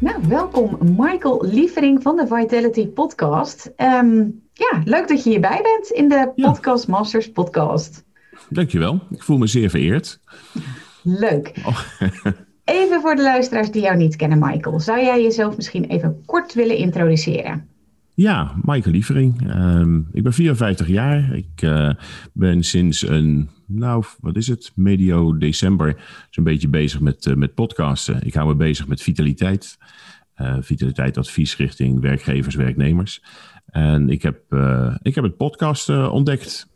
Nou, welkom Michael Lievering van de Vitality Podcast. Ehm, ja, leuk dat je hierbij bent in de Podcast Masters podcast. Dankjewel, ik voel me zeer vereerd. Leuk. Oh. Even voor de luisteraars die jou niet kennen, Michael. Zou jij jezelf misschien even kort willen introduceren? Ja, Michael Lievering. Ehm, ik ben 54 jaar. Ik uh, ben sinds een, nou, wat is het, medio december zo'n beetje bezig met, uh, met podcasten. Ik hou me bezig met vitaliteit. Uh, vitaliteit advies richting werkgevers, werknemers. En ik heb, ik heb het podcast ontdekt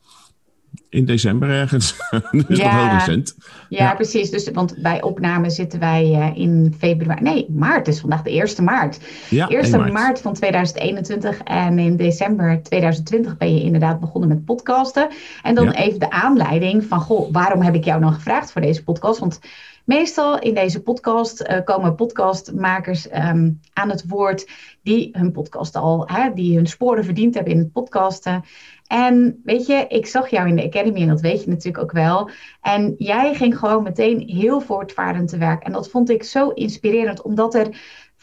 in december ergens. dus ja, nog heel recent. Ja, ja, precies. Dus, want bij opname zitten wij uh, in februari. Nee, maart. Is vandaag de 1 maart. Ja, 1 maart. maart van 2021. En in december 2020 ben je inderdaad begonnen met podcasten. En dan ja. even de aanleiding van, goh, waarom heb ik jou nou gevraagd voor deze podcast? Want Meestal in deze podcast uh, komen podcastmakers um, aan het woord die hun podcast al, hè, die hun sporen verdiend hebben in het podcasten. En weet je, ik zag jou in de Academy en dat weet je natuurlijk ook wel. En jij ging gewoon meteen heel voortvarend te werk. En dat vond ik zo inspirerend, omdat er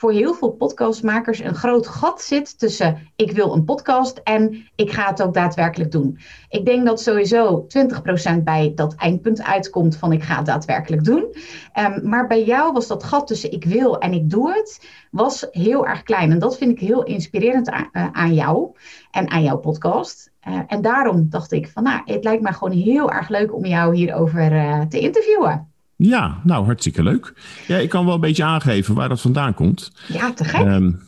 voor heel veel podcastmakers een groot gat zit tussen ik wil een podcast en ik ga het ook daadwerkelijk doen. Ik denk dat sowieso 20% bij dat eindpunt uitkomt van ik ga het daadwerkelijk doen. Um, maar bij jou was dat gat tussen ik wil en ik doe het, was heel erg klein. En dat vind ik heel inspirerend aan, uh, aan jou en aan jouw podcast. Uh, en daarom dacht ik van nou, het lijkt mij gewoon heel erg leuk om jou hierover uh, te interviewen. Ja, nou hartstikke leuk. Ja, ik kan wel een beetje aangeven waar dat vandaan komt. Ja, te gek. Um,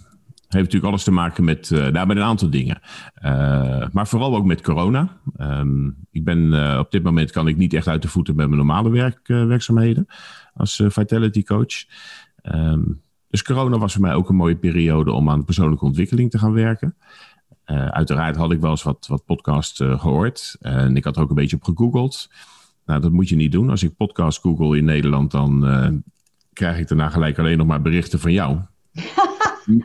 heeft natuurlijk alles te maken met, uh, nou, met een aantal dingen. Uh, maar vooral ook met corona. Um, ik ben uh, op dit moment kan ik niet echt uit de voeten met mijn normale werk, werkzaamheden als vitality coach. Um, dus corona was voor mij ook een mooie periode om aan persoonlijke ontwikkeling te gaan werken. uiteraard had ik wel eens wat, wat podcast gehoord. En ik had er ook een beetje op gegoogeld. Nou, dat moet je niet doen. Als ik podcast google in Nederland, dan uh, krijg ik daarna gelijk alleen nog maar berichten van jou.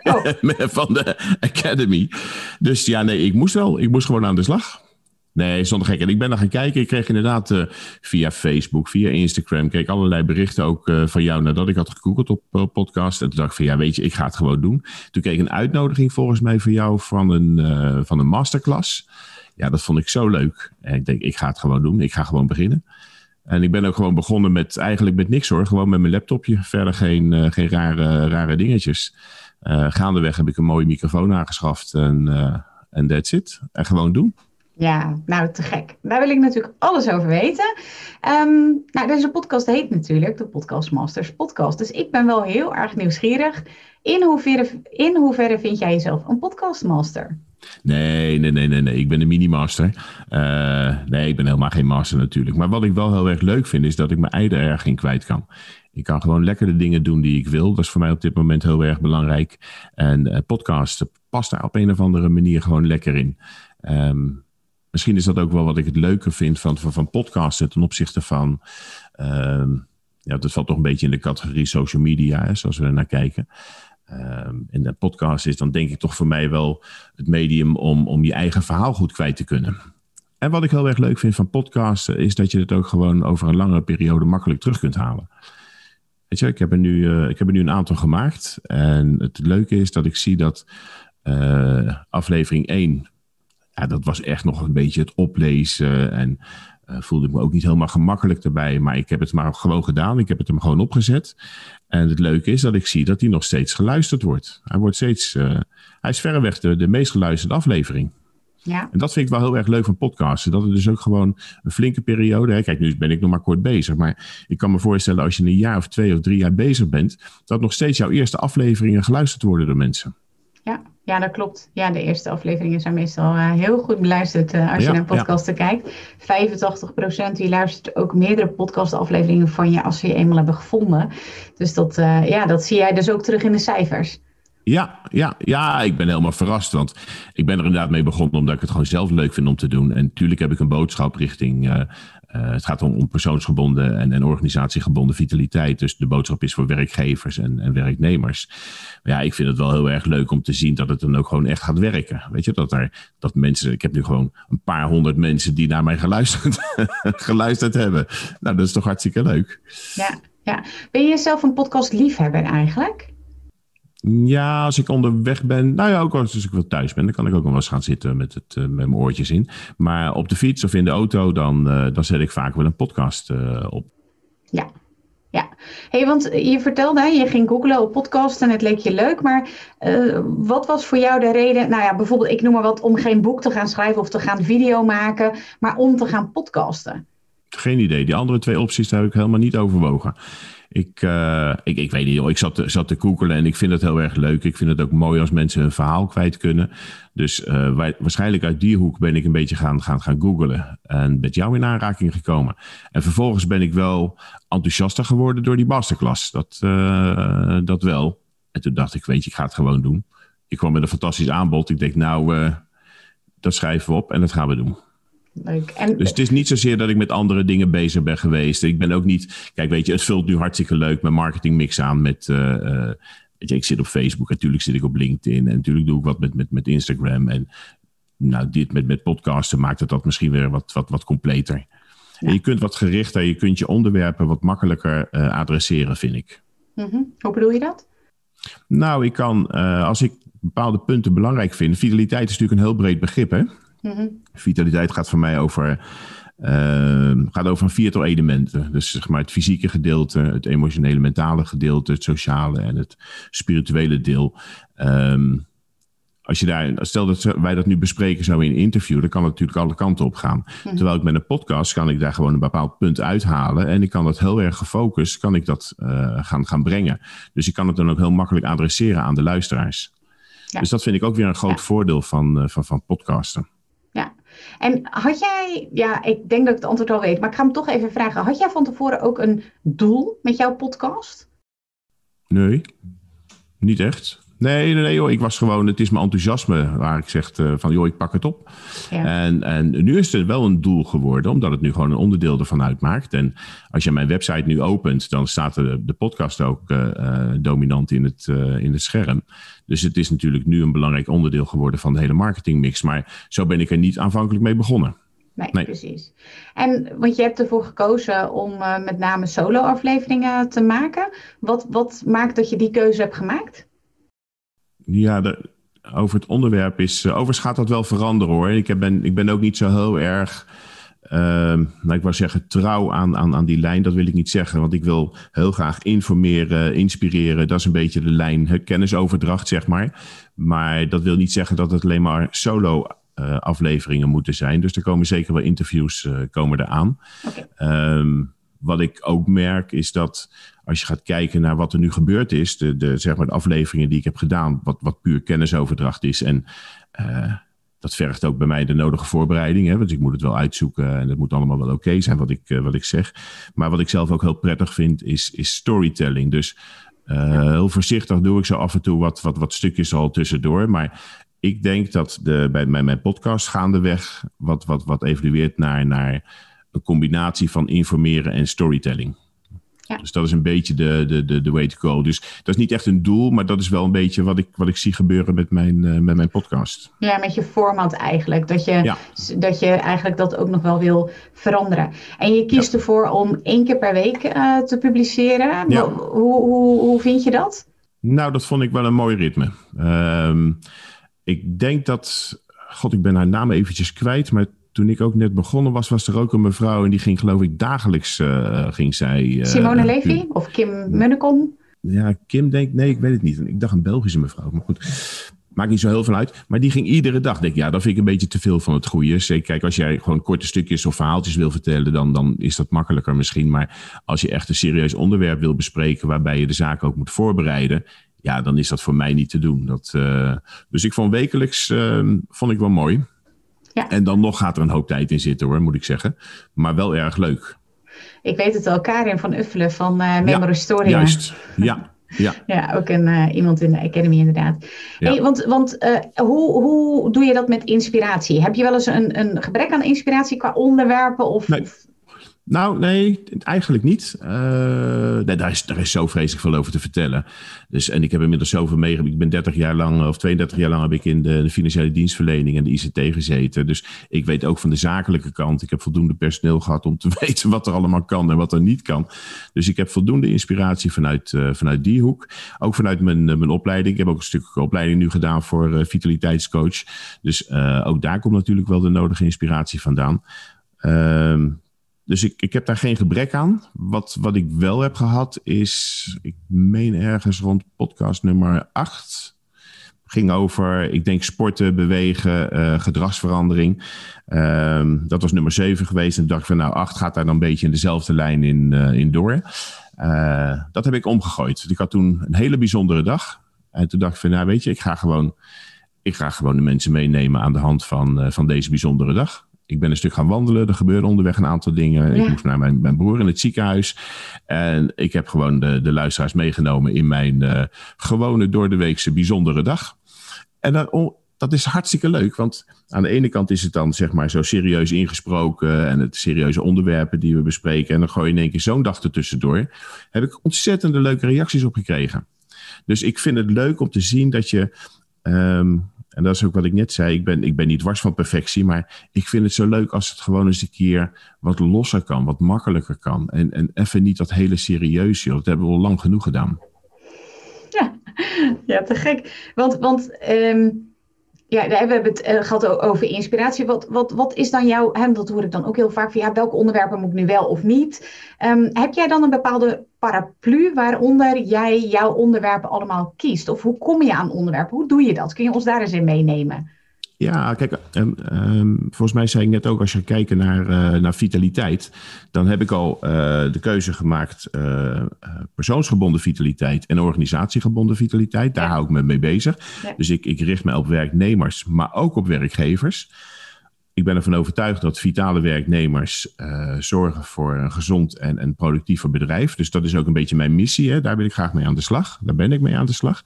oh. van de Academy. Dus ja, nee, ik moest wel. Ik moest gewoon aan de slag. Nee, zonder gek. En ik ben dan gaan kijken. Ik kreeg inderdaad uh, via Facebook, via Instagram, kreeg allerlei berichten ook uh, van jou nadat ik had gegoogeld op uh, podcast. En toen dacht ik van ja, weet je, ik ga het gewoon doen. Toen kreeg ik een uitnodiging volgens mij van jou van een, van een masterclass. Ja, dat vond ik zo leuk. En ik denk, ik ga het gewoon doen. Ik ga gewoon beginnen. En ik ben ook gewoon begonnen met eigenlijk met niks hoor. Gewoon met mijn laptopje. Verder geen, uh, geen rare, rare dingetjes. Uh, gaandeweg heb ik een mooie microfoon aangeschaft. En uh, that's it. En gewoon doen. Ja, nou te gek. Daar wil ik natuurlijk alles over weten. Um, nou, deze podcast heet natuurlijk de Podcast Masters podcast. Dus ik ben wel heel erg nieuwsgierig. In hoeverre, in hoeverre vind jij jezelf een podcastmaster? Nee, nee, nee, nee, nee. Ik ben een mini-master. Uh, nee, ik ben helemaal geen master natuurlijk. Maar wat ik wel heel erg leuk vind, is dat ik mijn ei er erg in kwijt kan. Ik kan gewoon lekker de dingen doen die ik wil. Dat is voor mij op dit moment heel erg belangrijk. En uh, podcasten past daar op een of andere manier gewoon lekker in. Um, misschien is dat ook wel wat ik het leuker vind van, van, van podcasten ten opzichte van. Um, ja, dat valt toch een beetje in de categorie social media, hè, zoals we er naar kijken. Um, en de podcast is dan denk ik toch voor mij wel het medium om, om je eigen verhaal goed kwijt te kunnen. En wat ik heel erg leuk vind van podcasten is dat je het ook gewoon over een langere periode makkelijk terug kunt halen. Weet je, ik heb er nu, uh, ik heb er nu een aantal gemaakt. En het leuke is dat ik zie dat uh, aflevering 1, ja, dat was echt nog een beetje het oplezen. En uh, voelde ik me ook niet helemaal gemakkelijk erbij. Maar ik heb het maar gewoon gedaan. Ik heb het hem gewoon opgezet. En het leuke is dat ik zie dat hij nog steeds geluisterd wordt. Hij, wordt steeds, uh, hij is verreweg de, de meest geluisterde aflevering. Ja. En dat vind ik wel heel erg leuk van podcasten. Dat het dus ook gewoon een flinke periode. Hè. Kijk, nu ben ik nog maar kort bezig. Maar ik kan me voorstellen als je een jaar of twee of drie jaar bezig bent. dat nog steeds jouw eerste afleveringen geluisterd worden door mensen. Ja, Ja, dat klopt. Ja, de eerste afleveringen zijn meestal uh, heel goed beluisterd uh, als je naar podcasten ja. kijkt. 85% die luistert ook meerdere podcastafleveringen van je als ze je eenmaal hebben gevonden. Dus dat, uh, ja, dat zie jij dus ook terug in de cijfers. Ja, ja, ja, ik ben helemaal verrast. Want ik ben er inderdaad mee begonnen omdat ik het gewoon zelf leuk vind om te doen. En natuurlijk heb ik een boodschap richting. Uh, het gaat om, om persoonsgebonden en, en, organisatiegebonden vitaliteit. Dus de boodschap is voor werkgevers en, en, werknemers. Maar ja, ik vind het wel heel erg leuk om te zien dat het dan ook gewoon echt gaat werken. Weet je, dat er dat mensen. Ik heb nu gewoon een paar honderd mensen die naar mij geluisterd, geluisterd hebben. Nou, dat is toch hartstikke leuk. Ja, ja. Ben je zelf een podcast liefhebber eigenlijk? Ja, als ik onderweg ben. Nou ja, ook als ik wel thuis ben, dan kan ik ook nog wel eens gaan zitten met, het, uh, met mijn oortjes in. Maar op de fiets of in de auto, dan, uh, dan zet ik vaak wel een podcast uh, op. Ja, ja. Hey, want je vertelde, je ging googlen op podcast en het leek je leuk. Maar wat was voor jou de reden? Nou ja, bijvoorbeeld, ik noem maar wat, om geen boek te gaan schrijven of te gaan video maken, maar om te gaan podcasten. Geen idee. Die andere twee opties daar heb ik helemaal niet overwogen. Ik, uh, ik, ik weet niet, joh. ik zat te, zat te koekelen en ik vind het heel erg leuk. Ik vind het ook mooi als mensen een verhaal kwijt kunnen. Dus uh, waarschijnlijk uit die hoek ben ik een beetje gaan, gaan, gaan googelen. En met jou in aanraking gekomen. En vervolgens ben ik wel enthousiaster geworden door die masterclass. Dat, uh, dat wel. En toen dacht ik, weet je, ik ga het gewoon doen. Ik kwam met een fantastisch aanbod. Ik denk, nou, dat schrijven we op en dat gaan we doen. Leuk. En... Dus het is niet zozeer dat ik met andere dingen bezig ben geweest. Ik ben ook niet. Kijk, weet je, het vult nu hartstikke leuk mijn marketingmix aan met. Uh, weet je, ik zit op Facebook, natuurlijk zit ik op LinkedIn en natuurlijk doe ik wat met, met, met Instagram. En nou, dit met, met podcasten maakt het dat misschien weer wat, wat, wat completer. Ja. En je kunt wat gerichter, je kunt je onderwerpen wat makkelijker uh, adresseren, vind ik. Mm -hmm. Hoe bedoel je dat? Nou, ik kan, uh, als ik bepaalde punten belangrijk vind. Vitaliteit is natuurlijk een heel breed begrip, hè? Mm-hmm. Vitaliteit gaat voor mij over, uh, gaat over een viertal elementen. Dus zeg maar het fysieke gedeelte, het emotionele, mentale gedeelte, het sociale en het spirituele deel. Um, als je daar, stel dat wij dat nu bespreken zo in een interview, dan kan het natuurlijk alle kanten op gaan. Mm-hmm. Terwijl ik met een podcast kan ik daar gewoon een bepaald punt uithalen en ik kan dat heel erg gefocust, kan ik dat uh, gaan, gaan brengen. Dus ik kan het dan ook heel makkelijk adresseren aan de luisteraars. Ja. Dus dat vind ik ook weer een groot ja. voordeel van, uh, van, van podcasten. En had jij, ja, ik denk dat ik het antwoord al weet, maar ik ga hem toch even vragen. Had jij van tevoren ook een doel met jouw podcast? Nee, niet echt. Nee, nee, nee joh, ik was gewoon, het is mijn enthousiasme waar ik zeg uh, van joh, ik pak het op. Ja. En, en nu is het wel een doel geworden, omdat het nu gewoon een onderdeel ervan uitmaakt. En als je mijn website nu opent, dan staat de, de podcast ook uh, uh, dominant in het, in het scherm. Dus het is natuurlijk nu een belangrijk onderdeel geworden van de hele marketingmix. Maar zo ben ik er niet aanvankelijk mee begonnen. Nee, nee, precies. En want je hebt ervoor gekozen om uh, met name solo-afleveringen te maken. Wat, wat maakt dat je die keuze hebt gemaakt? Ja, de, over het onderwerp is. Uh, overigens gaat dat wel veranderen hoor. Ik, heb, ben, ik ben ook niet zo heel erg uh, nou, ik wou zeggen trouw aan, aan, aan die lijn, dat wil ik niet zeggen. Want ik wil heel graag informeren, inspireren. Dat is een beetje de lijn, kennisoverdracht, zeg maar. Maar dat wil niet zeggen dat het alleen maar solo uh, afleveringen moeten zijn. Dus er komen zeker wel interviews uh, komen eraan. Okay. Um, wat ik ook merk is dat als je gaat kijken naar wat er nu gebeurd is, de, de, zeg maar de afleveringen die ik heb gedaan, wat, wat puur kennisoverdracht is. En uh, dat vergt ook bij mij de nodige voorbereiding. Hè, want ik moet het wel uitzoeken en het moet allemaal wel oké okay zijn wat ik, uh, wat ik zeg. Maar wat ik zelf ook heel prettig vind, is, is storytelling. Dus uh, heel voorzichtig doe ik zo af en toe wat, wat, wat stukjes al tussendoor. Maar ik denk dat de, bij mijn, mijn podcast gaandeweg wat, wat, wat evolueert naar, naar een combinatie van informeren en storytelling. Ja. Dus dat is een beetje de, de, de, de way to go. Dus dat is niet echt een doel, maar dat is wel een beetje wat ik, wat ik zie gebeuren met mijn, uh, met mijn podcast. Ja, met je format eigenlijk. Dat je, ja. dat je eigenlijk dat ook nog wel wil veranderen. En je kiest ja. ervoor om één keer per week uh, te publiceren. Hoe, hoe, hoe vind je dat? Nou, dat vond ik wel een mooi ritme. Um, ik denk dat. God, ik ben haar naam eventjes kwijt. Maar toen ik ook net begonnen was, was er ook een mevrouw en die ging geloof ik dagelijks uh, ging zij. Uh, Simone Levy of Kim Munnekom? Ja, Kim denk nee, ik weet het niet. Ik dacht een Belgische mevrouw, maar goed. Maakt niet zo heel veel uit. Maar die ging iedere dag. Denk ja, dat vind ik een beetje te veel van het goede. Zeker, kijk, als jij gewoon korte stukjes of verhaaltjes wil vertellen, dan, dan is dat makkelijker misschien. Maar als je echt een serieus onderwerp wil bespreken, waarbij je de zaak ook moet voorbereiden, ja, dan is dat voor mij niet te doen. Dat, dus ik vond wekelijks ehm, vond ik wel mooi. Ja. En dan nog gaat er een hoop tijd in zitten hoor, moet ik zeggen. Maar wel erg leuk. Ik weet het al, Karin van Uffelen van uh, Memory Story. Juist, ja. Ja. ja, ook een, uh, iemand in de Academy inderdaad. Hey, want want uh, hoe, hoe doe je dat met inspiratie? Heb je wel eens een, een gebrek aan inspiratie qua onderwerpen? Of, nee. Nou, nee, eigenlijk niet. Uh, daar, is, daar is zo vreselijk veel over te vertellen. Dus, en ik heb inmiddels zoveel meegemaakt. Ik ben 30 jaar lang, of 32 jaar lang heb ik in de, financiële dienstverlening en de ICT gezeten. Dus ik weet ook van de zakelijke kant. Ik heb voldoende personeel gehad om te weten wat er allemaal kan en wat er niet kan. Dus ik heb voldoende inspiratie vanuit, uh, vanuit die hoek. Ook vanuit mijn, uh, mijn opleiding. Ik heb ook een stuk opleiding nu gedaan voor vitaliteitscoach. Dus ook daar komt natuurlijk wel de nodige inspiratie vandaan. Ehm dus ik, ik heb daar geen gebrek aan. Wat, wat ik wel heb gehad is, ik meen ergens rond podcast nummer 8. Ging over, ik denk sporten, bewegen, uh, gedragsverandering. Uh, dat was nummer 7 geweest. En dacht van nou, 8 gaat daar dan een beetje in dezelfde lijn in, uh, in door. Uh, dat heb ik omgegooid. Ik had toen een hele bijzondere dag. En toen dacht ik van nou weet je, ik ga gewoon, ik ga gewoon de mensen meenemen aan de hand van, van deze bijzondere dag ik ben een stuk gaan wandelen. Er gebeurden onderweg een aantal dingen. Ik moest naar mijn, mijn broer in het ziekenhuis. En ik heb gewoon de, de luisteraars meegenomen in mijn uh, gewone door de weekse bijzondere dag. En dat, dat is hartstikke leuk. Want aan de ene kant is het dan zeg maar zo serieus ingesproken. En het serieuze onderwerpen die we bespreken. En dan gooi je in één keer zo'n dag ertussendoor. Heb ik ontzettende leuke reacties op gekregen. Dus ik vind het leuk om te zien dat je. Um, en dat is ook wat ik net zei. Ik ben, ik ben niet dwars van perfectie, maar ik vind het zo leuk als het gewoon eens een keer wat losser kan, wat makkelijker kan. En, en even niet dat hele serieus, joh. Dat hebben we al lang genoeg gedaan. Ja, ja te gek. Want, want um ja, we hebben het uh, gehad over inspiratie. Wat, wat, wat is dan jouw, hè, dat hoor ik dan ook heel vaak van ja, welke onderwerpen moet ik nu wel of niet? Um, heb jij dan een bepaalde paraplu waaronder jij jouw onderwerpen allemaal kiest? Of hoe kom je aan onderwerpen? Hoe doe je dat? Kun je ons daar eens in meenemen? Ja, kijk, um, um, volgens mij zei ik net ook, als je kijkt naar, uh, naar vitaliteit, dan heb ik al uh, de keuze gemaakt uh, persoonsgebonden vitaliteit en organisatiegebonden vitaliteit. Daar ja. hou ik me mee bezig. Ja. Dus ik, ik richt me op werknemers, maar ook op werkgevers ik ben ervan overtuigd dat vitale werknemers uh, zorgen voor een gezond en, en productiever bedrijf. Dus dat is ook een beetje mijn missie. Hè? Daar wil ik graag mee aan de slag. Daar ben ik mee aan de slag.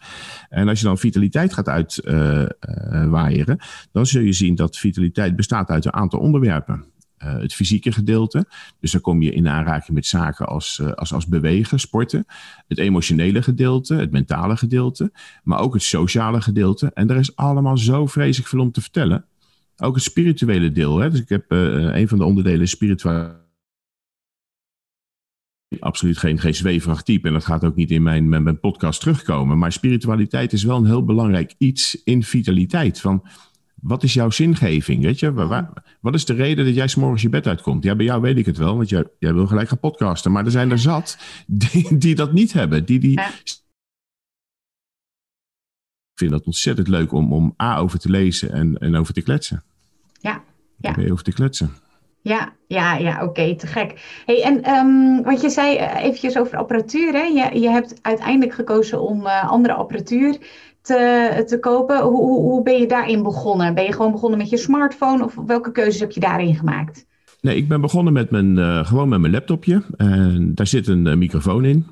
En als je dan vitaliteit gaat uitwaaieren, uh, uh, dan zul je zien dat vitaliteit bestaat uit een aantal onderwerpen. Het fysieke gedeelte. Dus dan kom je in aanraking met zaken als, als, als bewegen, sporten. Het emotionele gedeelte, het mentale gedeelte. Maar ook het sociale gedeelte. En er is allemaal zo vreselijk veel om te vertellen. Ook het spirituele deel. Hè? Dus ik heb uh, een van de onderdelen spiritueel. Absoluut geen, geen zweverig type. En dat gaat ook niet in mijn, mijn, mijn, podcast terugkomen. Maar spiritualiteit is wel een heel belangrijk iets in vitaliteit. Van wat is jouw zingeving? Weet je? Waar, wat is de reden dat jij s'morgens je bed uitkomt? Ja, bij jou weet ik het wel, want jij, jij wil gelijk gaan podcasten. Maar er zijn er zat die, die dat niet hebben. Die, die. Ik vind dat ontzettend leuk om, om A over te lezen en, en over te kletsen. Ja, ja. Je over te kletsen. Ja, ja, ja, oké, okay, te gek. Hey, en um, wat je zei uh, eventjes over apparatuur. Hè? Je, je hebt uiteindelijk gekozen om uh, andere apparatuur te, te kopen. Hoe, hoe, hoe ben je daarin begonnen? Ben je gewoon begonnen met je smartphone of welke keuzes heb je daarin gemaakt? Nee, ik ben begonnen met mijn, uh, gewoon met mijn laptopje. En daar zit een microfoon in.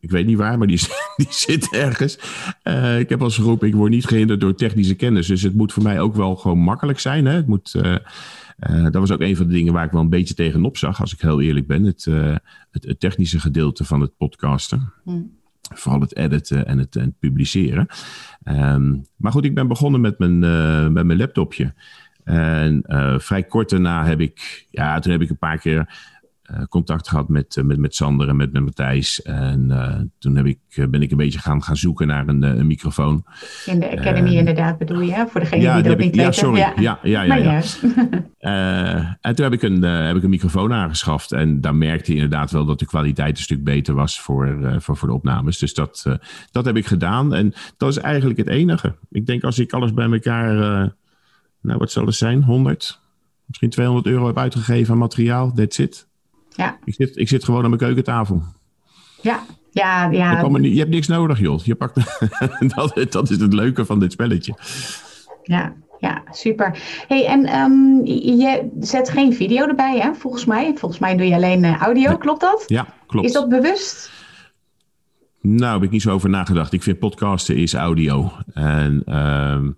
Ik weet niet waar, maar die, die zit ergens. Uh, ik heb al eens geroepen, ik word niet gehinderd door technische kennis. Dus het moet voor mij ook wel gewoon makkelijk zijn. Hè? Het moet, uh, uh, dat was ook een van de dingen waar ik wel een beetje tegenop zag, als ik heel eerlijk ben. Het, het, het technische gedeelte van het podcasten. Hmm. Vooral het editen en het, en het publiceren. Um, maar goed, ik ben begonnen met mijn, met mijn laptopje. En vrij kort daarna heb ik, ja, toen heb ik een paar keer contact gehad met, uh, met, met Sander en met, met Matthijs. En uh, toen heb ik, ben ik een beetje gaan, gaan zoeken naar een, een microfoon. In de Academy inderdaad bedoel je, voor degene ja, die dat niet ik, weten. Ja, sorry. Ja, ja, ja. ja, ja. en toen heb ik, een, heb ik een microfoon aangeschaft. En daar merkte je inderdaad wel dat de kwaliteit een stuk beter was voor, voor, voor de opnames. Dus dat, dat heb ik gedaan. En dat is eigenlijk het enige. Ik denk als ik alles bij elkaar, nou wat zal het zijn, 100, misschien 200 euro heb uitgegeven aan materiaal, that's it. Ja. Ik, zit, ik zit gewoon aan mijn keukentafel. Ja, ja, ja. je hebt niks nodig, joh. Je pakt, dat, dat is het leuke van dit spelletje. Ja, ja, super. Hey, en um, je zet geen video erbij, hè? Volgens mij. Volgens mij doe je alleen uh, audio, klopt dat? Ja, klopt. Is dat bewust? Nou, heb ik niet zo over nagedacht. Ik vind podcasten is audio. En uh,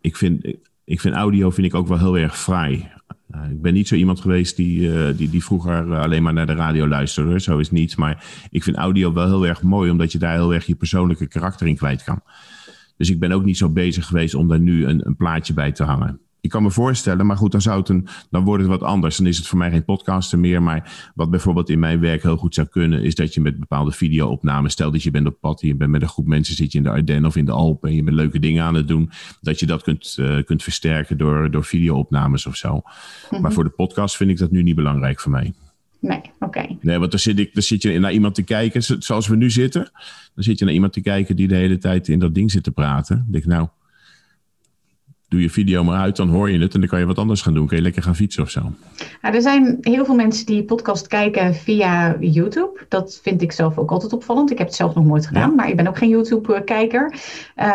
ik, vind, ik vind audio vind ik ook wel heel erg fraai. Uh, ik ben niet zo iemand geweest die, uh, die, die vroeger alleen maar naar de radio luisterde. Zo is het niet. Maar ik vind audio wel heel erg mooi, omdat je daar heel erg je persoonlijke karakter in kwijt kan. Dus ik ben ook niet zo bezig geweest om daar nu een, een plaatje bij te hangen. Ik kan me voorstellen, maar goed, dan, zou het een, dan wordt het wat anders. Dan is het voor mij geen podcaster meer. Maar wat bijvoorbeeld in mijn werk heel goed zou kunnen, is dat je met bepaalde video-opnames, stel dat je bent op pad, je bent met een groep mensen, zit je in de Ardennen of in de Alpen en je bent leuke dingen aan het doen, dat je dat kunt, uh, kunt versterken door, door video-opnames of zo. Maar mhm. voor de podcast vind ik dat nu niet belangrijk voor mij. Nee, oké. Nee, want dan zit, ik, dan zit je naar iemand te kijken, zoals we nu zitten. Dan zit je naar iemand te kijken die de hele tijd in dat ding zit te praten. Dan denk ik, nou, doe je video maar uit, dan hoor je het en dan kan je wat anders gaan doen. Kun je lekker gaan fietsen of zo. Ja, er zijn heel veel mensen die podcast kijken via YouTube. Dat vind ik zelf ook altijd opvallend. Ik heb het zelf nog nooit gedaan, maar ik ben ook geen YouTube-kijker.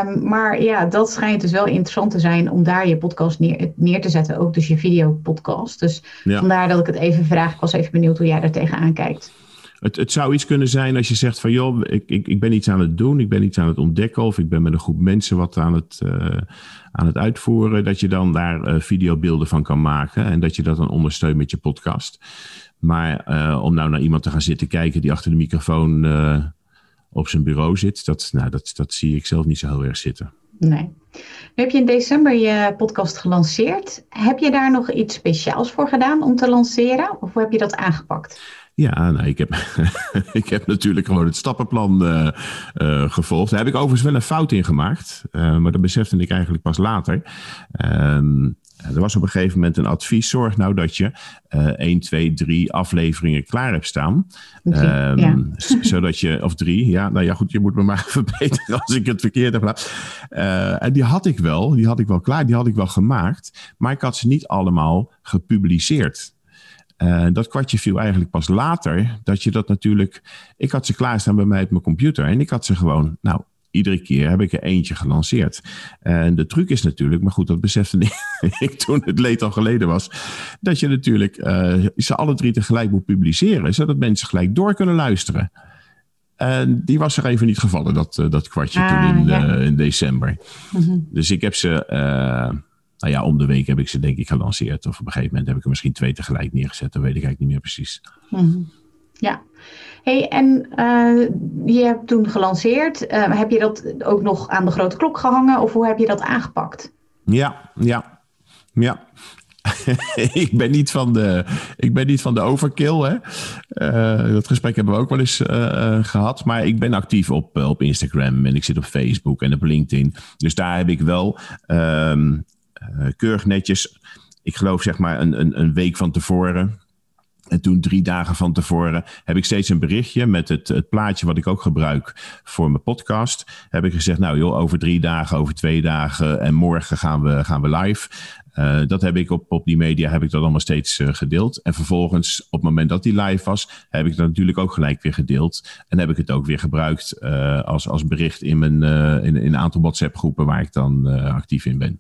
Um, maar ja, dat schijnt dus wel interessant te zijn om daar je podcast neer, neer te zetten. Ook dus je videopodcast. Dus vandaar dat ik het even vraag. Ik was even benieuwd hoe jij daar tegenaan kijkt. Het, het zou iets kunnen zijn als je zegt van joh, ik, ik, ik ben iets aan het doen, ik ben iets aan het ontdekken of ik ben met een groep mensen wat aan het, uh, aan het uitvoeren, dat je dan daar uh, videobeelden van kan maken en dat je dat dan ondersteunt met je podcast. Maar uh, om nou naar iemand te gaan zitten kijken die achter de microfoon op zijn bureau zit, dat, nou, dat, dat zie ik zelf niet zo heel erg zitten. Nee. Nu heb je in december je podcast gelanceerd. Heb je daar nog iets speciaals voor gedaan om te lanceren? Of hoe heb je dat aangepakt? Ja, nou, ik, heb, ik heb natuurlijk gewoon het stappenplan uh, uh, gevolgd. Daar heb ik overigens wel een fout in gemaakt. Uh, maar dat besefte ik eigenlijk pas later. Ehm, er was op een gegeven moment een advies. Zorg nou dat je 1, 2, 3 afleveringen klaar hebt staan. Um, ja. zodat je, of drie, ja, nou ja, goed, je moet me maar verbeteren als ik het verkeerd heb gedaan. en die had ik wel, die had ik wel klaar, die had ik wel gemaakt. Maar ik had ze niet allemaal gepubliceerd. Uh, dat kwartje viel eigenlijk pas later. Dat je dat natuurlijk. Ik had ze klaarstaan bij mij op mijn computer. En ik had ze gewoon. Nou, iedere keer heb ik er eentje gelanceerd. En de truc is natuurlijk, maar goed, dat besefte ik toen het leed al geleden was. Dat je natuurlijk uh, ze alle drie tegelijk moet publiceren. Zodat mensen gelijk door kunnen luisteren. En die was er even niet gevallen, dat, uh, dat kwartje ah, toen in, ja. in december. Mm -hmm. Dus ik heb ze nou ja, om de week heb ik ze denk ik gelanceerd. Of op een gegeven moment heb ik er misschien twee tegelijk neergezet. Dat weet ik eigenlijk niet meer precies. Mhm. Ja. Hey, en uh, je hebt toen gelanceerd. Uh, heb je dat ook nog aan de grote klok gehangen? Of hoe heb je dat aangepakt? Ja, ja, ja. ik, ben niet van de, ik ben niet van de overkill. Hè? Uh, dat gesprek hebben we ook wel eens gehad. Maar ik ben actief op, op Instagram en ik zit op Facebook en op LinkedIn. Dus daar heb ik wel ehm, keurig netjes. Ik geloof zeg maar een, een, een week van tevoren. En toen drie dagen van tevoren heb ik steeds een berichtje met het, het plaatje wat ik ook gebruik voor mijn podcast. Heb ik gezegd, nou joh, over drie dagen, over twee dagen en morgen gaan we, gaan we live. Uh, dat heb ik op, op die media heb ik dat allemaal steeds uh, gedeeld. En vervolgens, op het moment dat die live was, heb ik dat natuurlijk ook gelijk weer gedeeld. En heb ik het ook weer gebruikt als, als bericht in, mijn, in, in een aantal WhatsApp groepen waar ik dan actief in ben.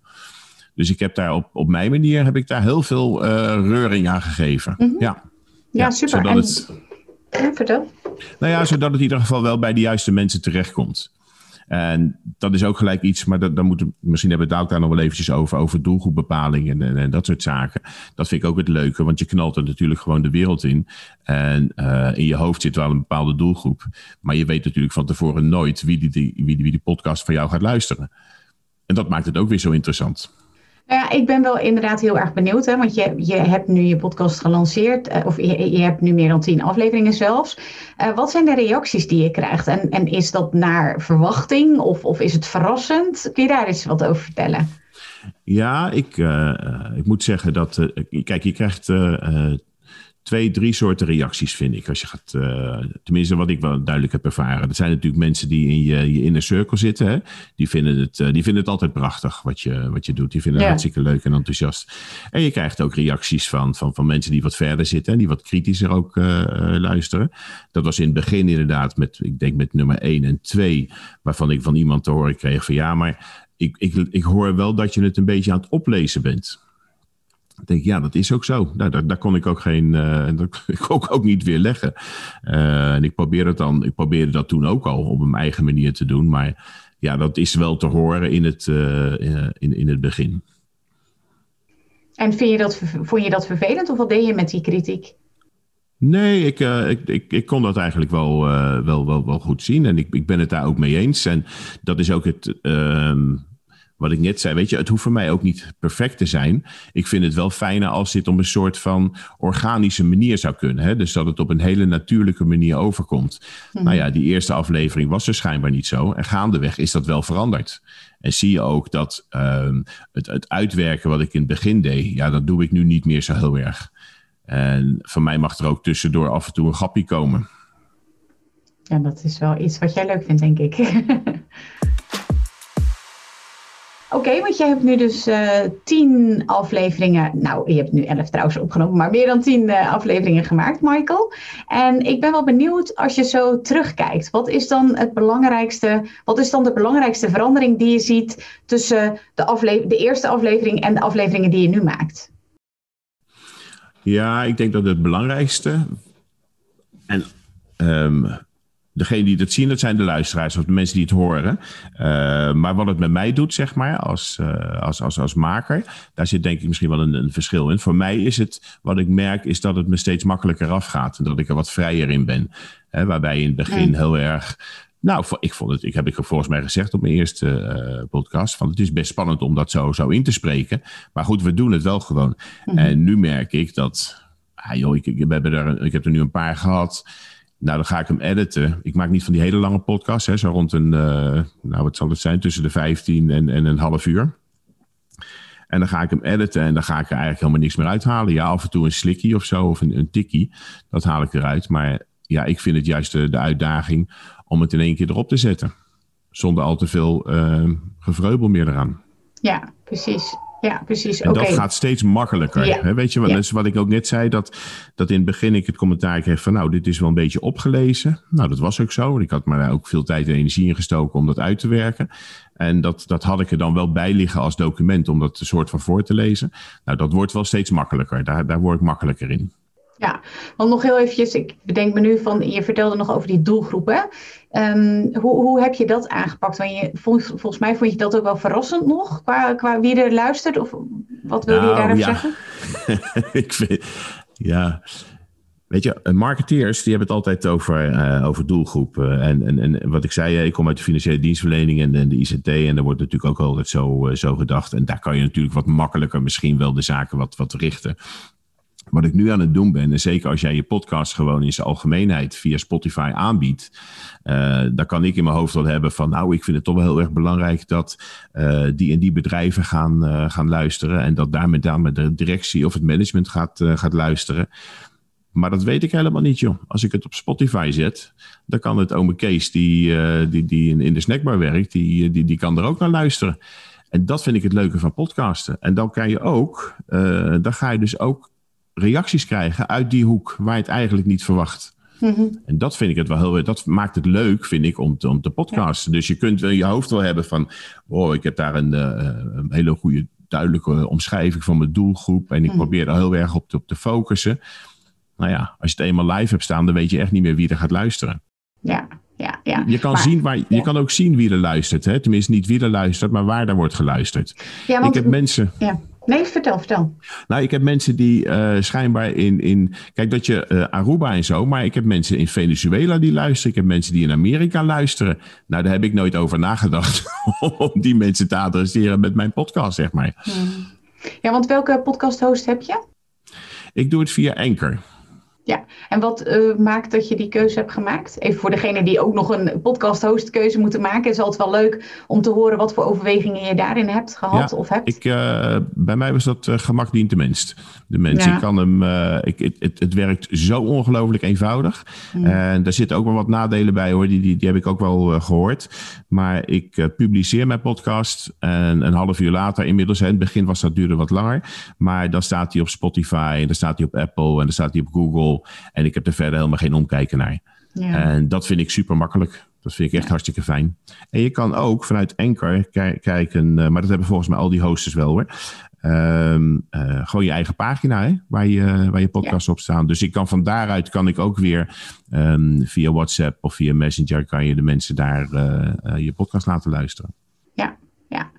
Dus ik heb daar op, op mijn manier heb ik daar heel veel uh, reuring aan gegeven. Mm -hmm. ja. ja. super. Zodat en... het, ja, vertel. Nou ja, zodat het in ieder geval wel bij de juiste mensen terechtkomt. En dat is ook gelijk iets, maar dat, dan moeten, misschien hebben we het daar nog wel eventjes over, over doelgroepbepaling en, en, en, dat soort zaken. Dat vind ik ook het leuke, want je knalt er natuurlijk gewoon de wereld in. En uh, in je hoofd zit wel een bepaalde doelgroep. Maar je weet natuurlijk van tevoren nooit wie die, die, wie die, wie die podcast van jou gaat luisteren. En dat maakt het ook weer zo interessant. Ja, ik ben wel inderdaad heel erg benieuwd, hè, want je, je hebt nu je podcast gelanceerd, uh, of je, je, hebt nu meer dan tien afleveringen zelfs. Uh, wat zijn de reacties die je krijgt? En, en is dat naar verwachting of, of is het verrassend? Kun je daar eens wat over vertellen? Ja, ik, uh, ik moet zeggen dat, kijk, je krijgt twee, drie soorten reacties, vind ik. Als je gaat, uh, tenminste, wat ik wel duidelijk heb ervaren. Er zijn natuurlijk mensen die in je, je inner circle zitten. Hè? Die, vinden het, uh, die vinden het altijd prachtig wat je, wat je doet. Die vinden het hartstikke leuk en enthousiast. En je krijgt ook reacties van, van, van mensen die wat verder zitten. En die wat kritischer ook uh, luisteren. Dat was in het begin inderdaad met, ik denk met nummer 1 en 2. Waarvan ik van iemand te horen kreeg van ja, maar ik, ik, ik hoor wel dat je het een beetje aan het oplezen bent. Ik denk, ja, dat is ook zo. Nou, daar, daar kon ik ook geen, uh, dat ik ook, ook niet weer leggen. Uh, en ik probeerde, het dan, ik probeerde dat toen ook al op mijn eigen manier te doen. Maar ja, dat is wel te horen in het, uh, in, in het begin. En vind je dat, vond je dat vervelend of wat deed je met die kritiek? Nee, ik, uh, ik, ik, ik, kon dat eigenlijk wel, uh, wel, wel, wel goed zien. En ik, ik ben het daar ook mee eens. En dat is ook het, uh, wat ik net zei, weet je, het hoeft voor mij ook niet perfect te zijn. Ik vind het wel fijner als dit op een soort van organische manier zou kunnen. Hè? Dus dat het op een hele natuurlijke manier overkomt. Mhm. Nou ja, die eerste aflevering was er schijnbaar niet zo. En gaandeweg is dat wel veranderd. En zie je ook dat uh, het, het uitwerken wat ik in het begin deed, ja, dat doe ik nu niet meer zo heel erg. En van mij mag er ook tussendoor af en toe een grappie komen. Ja, dat is wel iets wat jij leuk vindt, denk ik. Oké, want jij hebt nu dus uh, tien afleveringen. Nou, je hebt nu elf trouwens opgenomen, maar meer dan tien uh, afleveringen gemaakt, Michael. En ik ben wel benieuwd als je zo terugkijkt. Wat is dan het belangrijkste? Wat is dan de belangrijkste verandering die je ziet tussen de, de eerste aflevering en de afleveringen die je nu maakt? Ja, ik denk dat het belangrijkste. En um, degene die het zien, dat zijn de luisteraars of de mensen die het horen. Uh, maar wat het met mij doet, zeg maar, als, uh, als, als, als maker, daar zit denk ik misschien wel een, een, verschil in. Voor mij is het, wat ik merk, is dat het me steeds makkelijker afgaat. En dat ik er wat vrijer in ben. Hè, waarbij in het begin heel erg nou, ik vond het, ik heb ik volgens mij gezegd op mijn eerste uh, podcast, van het is best spannend om dat zo, zo in te spreken. Maar goed, we doen het wel gewoon. Mm -hmm. En nu merk ik dat, ah joh, ik, ik, we hebben er, ik heb er nu een paar gehad. Nou, dan ga ik hem editen. Ik maak niet van die hele lange podcast, hè, zo rond een, uh, nou wat zal het zijn, tussen de 15 en, en een half uur. En dan ga ik hem editen en dan ga ik er eigenlijk helemaal niks meer uithalen. Ja, af en toe een slikkie of zo, of een, een tikkie. Dat haal ik eruit. Maar ja, ik vind het juist de, uitdaging om het in één keer erop te zetten. Zonder al te veel uh, gevreubel meer eraan. Ja, precies. Ja, precies. En dat gaat steeds makkelijker. Ja. Weet je, wat, ja. wat ik ook net zei, dat, dat in het begin ik het commentaar kreeg van, nou, dit is wel een beetje opgelezen. Nou, dat was ook zo. Ik had maar ook veel tijd en energie ingestoken om dat uit te werken. En dat, dat had ik er dan wel bij liggen als document om dat een soort van voor te lezen. Nou, dat wordt wel steeds makkelijker. Daar, daar word ik makkelijker in. Ja, want nog heel eventjes, ik bedenk me nu van, je vertelde nog over die doelgroepen. Um, hoe, hoe heb je dat aangepakt? Want je, volgens, volgens mij vond je dat ook wel verrassend nog, qua, qua wie er luistert? Of wat wil nou, je daarop ja. zeggen? ik vind, ja, Weet je, marketeers die hebben het altijd over, uh, over doelgroepen. En, en, en wat ik zei, ik kom uit de financiële dienstverlening en, en de ICT. En daar wordt natuurlijk ook altijd zo, uh, zo gedacht. En daar kan je natuurlijk wat makkelijker misschien wel de zaken wat, wat richten. Wat ik nu aan het doen ben, en zeker als jij je podcast gewoon in zijn algemeenheid via Spotify aanbiedt, uh, dan kan ik in mijn hoofd wel hebben van, nou, ik vind het toch wel heel erg belangrijk dat uh, die en die bedrijven gaan, uh, gaan luisteren en dat daar met name de directie of het management gaat, gaat luisteren. Maar dat weet ik helemaal niet, joh. Als ik het op Spotify zet, dan kan het ome Kees, die, die, die in, in de snackbar werkt, die, die, die kan er ook naar luisteren. En dat vind ik het leuke van podcasten. En dan kan je ook, dan ga je dus ook reacties krijgen uit die hoek waar je het eigenlijk niet verwacht. Mm-hmm. En dat vind ik het wel heel Dat maakt het leuk, vind ik, om te, om te podcasten. Ja. Dus je kunt in je hoofd wel hebben van. Oh, ik heb daar een, een hele goede, duidelijke omschrijving van mijn doelgroep. En ik mm-hmm. probeer daar heel erg op te, op te focussen. Nou ja, als je het eenmaal live hebt staan, dan weet je echt niet meer wie er gaat luisteren. Ja, ja, ja. Je kan, maar, zien waar, je kan ook zien wie er luistert. Hè? Tenminste, niet wie er luistert, maar waar er wordt geluisterd. Ja, want, ik heb mensen. Ja. Nee, vertel, vertel. Nou, ik heb mensen die uh, schijnbaar in, in. Kijk, dat je uh, Aruba en zo, maar ik heb mensen in Venezuela die luisteren. Ik heb mensen die in Amerika luisteren. Nou, daar heb ik nooit over nagedacht om die mensen te adresseren met mijn podcast, zeg maar. Hmm. Ja, want welke podcast host heb je? Ik doe het via Anchor. Ja, en wat uh, maakt dat je die keuze hebt gemaakt? Even voor degene die ook nog een podcast-host keuze moeten maken, is het wel leuk om te horen wat voor overwegingen je daarin hebt gehad of hebt. Ik, uh, bij mij was dat uh, gemak dient de minst. De mens, ik kan hem, ik, het, het, het, werkt zo ongelooflijk eenvoudig. Mm. En daar zitten ook wel wat nadelen bij hoor, die, die, die heb ik ook wel gehoord. Maar ik publiceer mijn podcast en een half uur later, inmiddels, in het begin was dat duurde wat langer, maar dan staat hij op Spotify, en dan staat hij op Apple en dan staat hij op Google. En ik heb er verder helemaal geen omkijken naar. Ja. En dat vind ik super makkelijk. Dat vind ik echt hartstikke fijn. En je kan ook vanuit Anchor kijken, uh, maar dat hebben volgens mij al die hosters wel hoor. Uh, gewoon je eigen pagina hè, waar, je, waar je podcast op staan. Dus ik kan van daaruit kan ik ook weer um, via WhatsApp of via Messenger kan je de mensen daar uh, je podcast laten luisteren. Ja, ja.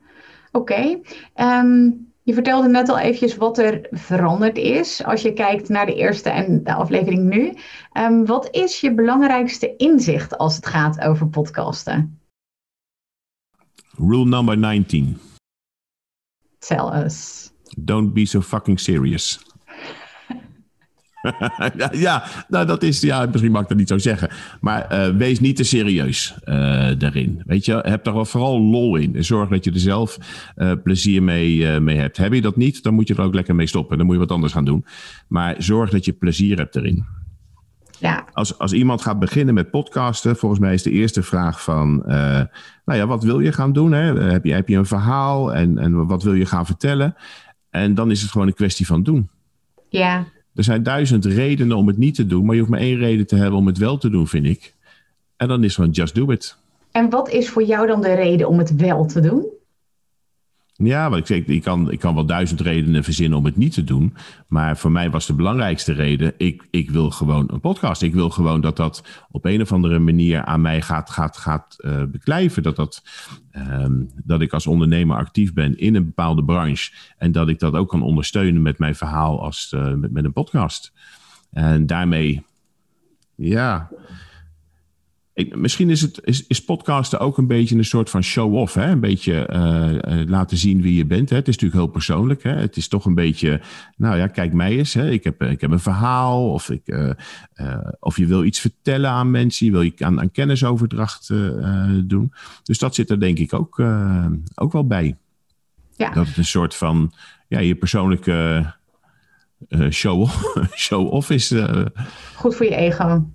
Oké. Okay. Ehm, je vertelde net al eventjes wat er veranderd is als je kijkt naar de eerste en de aflevering nu. Um, wat is je belangrijkste inzicht als het gaat over podcasten? Rule number 19. Tell us. Don't be so fucking serious. ja, nou dat is, ja, misschien mag ik dat niet zo zeggen. Maar uh, wees niet te serieus uh, daarin. Weet je, heb er wel vooral lol in. En zorg dat je er zelf uh, plezier mee, mee hebt. Heb je dat niet, dan moet je er ook lekker mee stoppen. Dan moet je wat anders gaan doen. Maar zorg dat je plezier hebt erin. Ja. Als, als iemand gaat beginnen met podcasten, volgens mij is de eerste vraag van, nou ja, wat wil je gaan doen? Hè? Heb, je, heb je een verhaal en, en wat wil je gaan vertellen? En dan is het gewoon een kwestie van doen. Ja. Er zijn duizend redenen om het niet te doen, maar je hoeft maar één reden te hebben om het wel te doen, vind ik. En dan is gewoon just do it. En wat is voor jou dan de reden om het wel te doen? Ja, want ik, ik, kan, ik kan wel duizend redenen verzinnen om het niet te doen. Maar voor mij was de belangrijkste reden, ik, ik wil gewoon een podcast. Ik wil gewoon dat dat op een of andere manier aan mij gaat, gaat, gaat uh, beklijven. Dat, dat, um, dat ik als ondernemer actief ben in een bepaalde branche. En dat ik dat ook kan ondersteunen met mijn verhaal als, uh, met, met een podcast. En daarmee, ja, ik, misschien is, het, is, is podcasten ook een beetje een soort van show-off. Hè? Een beetje uh, uh, laten zien wie je bent. Hè? Het is natuurlijk heel persoonlijk. Hè? Het is toch een beetje, nou ja, kijk mij eens. Hè? Ik, heb, ik heb een verhaal. Of, ik, uh, of je wil iets vertellen aan mensen. Je wil je aan, aan kennisoverdracht doen. Dus dat zit er denk ik ook, ook wel bij. Ja. Dat het een soort van, ja, je persoonlijke show-off show is. Goed voor je ego.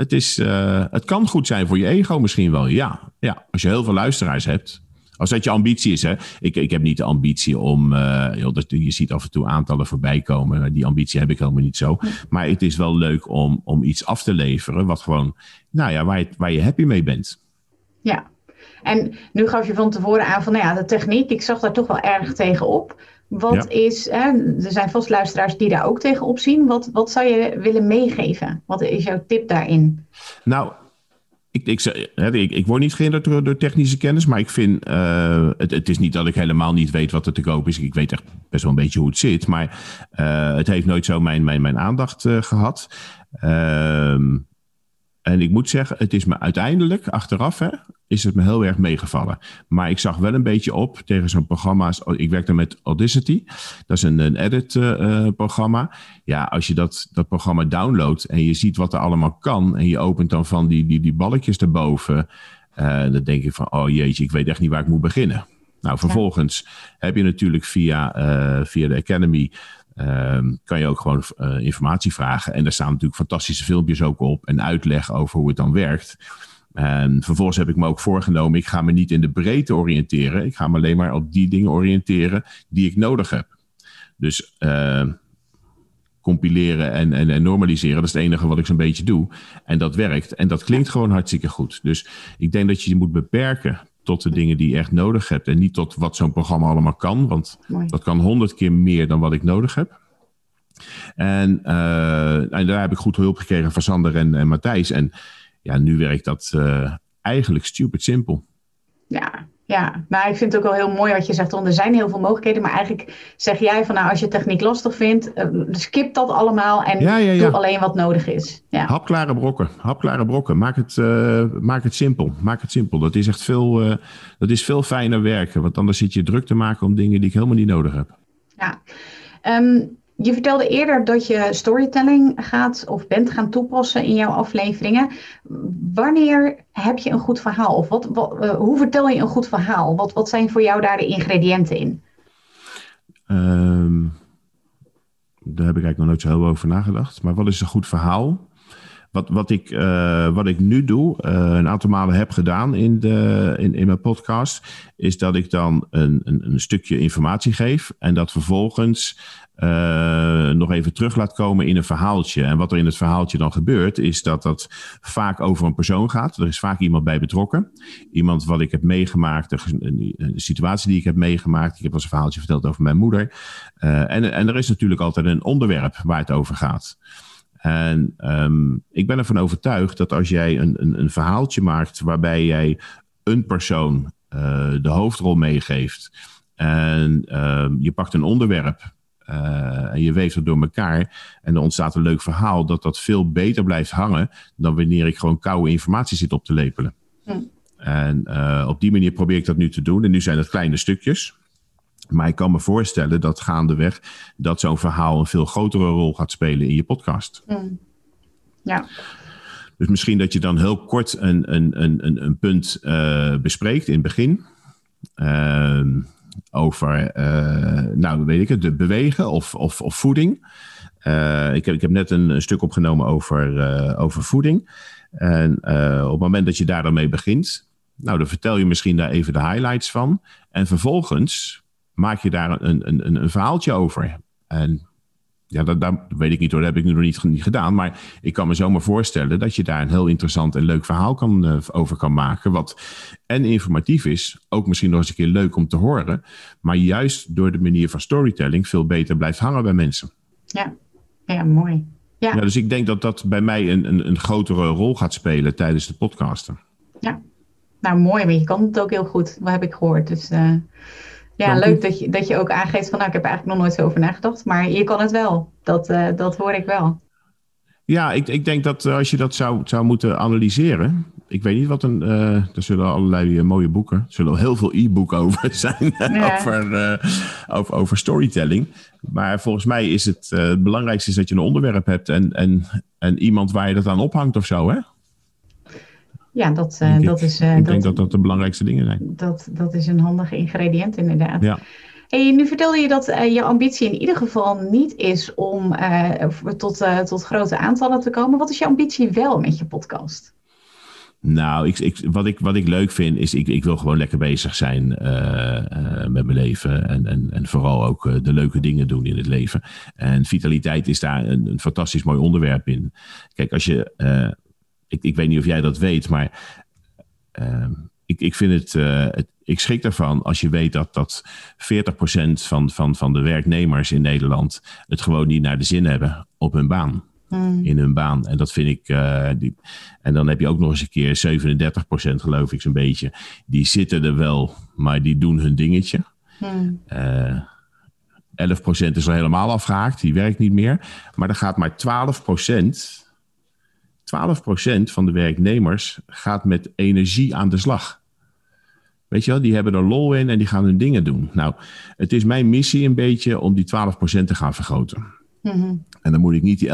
Het, is, uh, het kan goed zijn voor je ego misschien wel. Ja, ja, als je heel veel luisteraars hebt. Als dat je ambitie is. Hè? Ik, ik heb niet de ambitie om. Uh, joh, je ziet af en toe aantallen voorbij komen. Die ambitie heb ik helemaal niet zo. Maar het is wel leuk om, om iets af te leveren. Wat gewoon. Nou ja, waar je, waar je happy mee bent. Ja. En nu gaf je van tevoren aan van. Nou ja, de techniek. Ik zag daar toch wel erg tegen Wat is, hè, er zijn vast luisteraars die daar ook tegenop zien. Wat, wat zou je willen meegeven? Wat is jouw tip daarin? Nou, ik, ik, ik, ik word niet gehinderd door, door, technische kennis, maar ik vind, uh, het, het, is niet dat ik helemaal niet weet wat er te koop is. Ik weet echt best wel een beetje hoe het zit, maar uh, het heeft nooit zo mijn, mijn, mijn aandacht uh, gehad. Ehm en ik moet zeggen, het is me uiteindelijk, achteraf, hè, is het me heel erg meegevallen. Maar ik zag wel een beetje op tegen zo'n programma's. Ik werkte met Audacity. Dat is een, een edit-programma. Uh, ja, als je dat, dat programma downloadt en je ziet wat er allemaal kan. en je opent dan van die, die, die balletjes erboven. Uh, dan denk ik van, oh jeetje, ik weet echt niet waar ik moet beginnen. Nou, vervolgens heb je natuurlijk via, uh, via de Academy Um, kan je ook gewoon uh, informatie vragen. En daar staan natuurlijk fantastische filmpjes ook op en uitleg over hoe het dan werkt. En vervolgens heb ik me ook voorgenomen, ik ga me niet in de breedte oriënteren. Ik ga me alleen maar op die dingen oriënteren die ik nodig heb. Dus uh, compileren en, en, en, normaliseren, dat is het enige wat ik zo'n beetje doe. En dat werkt. En dat klinkt gewoon hartstikke goed. Dus ik denk dat je je moet beperken tot de dingen die je echt nodig hebt. En niet tot wat zo'n programma allemaal kan. Want dat kan honderd keer meer dan wat ik nodig heb. En, uh, en daar heb ik goed hulp gekregen van Sander en, en Matthijs. En ja, nu werkt dat uh, eigenlijk stupid simpel. Ja, ja, nou ik vind het ook wel heel mooi wat je zegt. Want er zijn heel veel mogelijkheden. Maar eigenlijk zeg jij van nou als je techniek lastig vindt, uh, skip dat allemaal en ja, ja, ja. doe alleen wat nodig is. Ja. Hapklare brokken, hapklare brokken. Maak het, uh, maak het simpel. Maak het simpel. Dat is echt veel, uh, dat is veel fijner werken. Want anders zit je druk te maken om dingen die ik helemaal niet nodig heb. Ja. Um, je vertelde eerder dat je storytelling gaat of bent gaan toepassen in jouw afleveringen. Wanneer heb je een goed verhaal? Of wat, wat hoe vertel je een goed verhaal? Wat, wat zijn voor jou daar de ingrediënten in? Um, daar heb ik eigenlijk nog nooit zo heel over nagedacht. Maar wat is een goed verhaal? Wat, wat, ik, uh, wat ik nu doe, uh, een aantal malen heb gedaan in, de, in, in mijn podcast, is dat ik dan een, een, een stukje informatie geef en dat vervolgens uh, nog even terug laat komen in een verhaaltje. En wat er in het verhaaltje dan gebeurt, is dat dat vaak over een persoon gaat. Er is vaak iemand bij betrokken. Iemand wat ik heb meegemaakt, een, situatie die ik heb meegemaakt. Ik heb als een verhaaltje verteld over mijn moeder. Uh, en, en er is natuurlijk altijd een onderwerp waar het over gaat. En um, ik ben ervan overtuigd dat als jij een, een, een verhaaltje maakt waarbij jij een persoon uh, de hoofdrol meegeeft en uh, je pakt een onderwerp en je weeft het door elkaar en er ontstaat een leuk verhaal, dat dat veel beter blijft hangen dan wanneer ik gewoon koude informatie zit op te lepelen. Hm. En op die manier probeer ik dat nu te doen. En nu zijn het kleine stukjes. Maar ik kan me voorstellen dat gaandeweg dat zo'n verhaal een veel grotere rol gaat spelen in je podcast. Mm. Ja. Dus misschien dat je dan heel kort een, een, een, een punt uh, bespreekt in het begin. Uh, over, uh, nou weet ik het, de bewegen of, of, of voeding. Uh, ik, heb, ik heb net een, een stuk opgenomen over, over voeding. En op het moment dat je daar dan mee begint, nou dan vertel je misschien daar even de highlights van. En vervolgens maak je daar een, een, een verhaaltje over. En ja, dat, dat, weet ik niet hoor, dat heb ik nu nog niet, niet, gedaan. Maar ik kan me zomaar voorstellen dat je daar een heel interessant en leuk verhaal kan, uh, over kan maken. Wat en informatief is, ook misschien nog eens een keer leuk om te horen. Maar juist door de manier van storytelling veel beter blijft hangen bij mensen. Ja, ja mooi. Ja. ja dus ik denk dat dat bij mij een, een, een grotere rol gaat spelen tijdens de podcasten. Ja, nou mooi, maar je kan het ook heel goed, wat heb ik gehoord. Dus... Uh... Ja, leuk dat je, dat je ook aangeeft van nou, ik heb eigenlijk nog nooit zo over nagedacht. Maar je kan het wel. Dat, uh, dat hoor ik wel. Ja, ik, ik denk dat eh, als je dat zou, zou moeten analyseren. Ik weet niet wat een. Uh, er zullen allerlei mooie boeken. Er zullen heel veel e-boeken over zijn. over, over, over storytelling. Maar volgens mij is het. het belangrijkste is dat je een onderwerp hebt. En, en, en iemand waar je dat aan ophangt of zo, hè? Ja, dat, uh, dat is. Uh, ik denk dat dat de belangrijkste dingen zijn. Dat, dat is een handige ingrediënt, inderdaad. Ja. Hey, nu vertelde je dat uh, je ambitie in ieder geval niet is om tot, tot grote aantallen te komen. Wat is je ambitie wel met je podcast? Nou, ik, ik, wat, ik, wat ik leuk vind is, ik, ik wil gewoon lekker bezig zijn met mijn leven. En, en, en vooral ook de leuke dingen doen in het leven. En vitaliteit is daar een, een fantastisch mooi onderwerp in. Kijk, als je ik, ik weet niet of jij dat weet, maar uh, ik, ik vind het, uh, het, ik schrik ervan als je weet dat, dat 40% van, van, van de werknemers in Nederland het gewoon niet naar de zin hebben op hun baan. Hmm. In hun baan. En dat vind ik. Uh, die, en dan heb je ook nog eens een keer 37% geloof ik zo'n beetje. Die zitten er wel, maar die doen hun dingetje. Uh, 11% is al helemaal afgehaakt, die werkt niet meer. Maar er gaat maar 12% 12% van de werknemers gaat met energie aan de slag. Weet je wel, die hebben er lol in en die gaan hun dingen doen. Nou, het is mijn missie een beetje om die 12% te gaan vergroten. Mm En dan moet ik niet die 11%,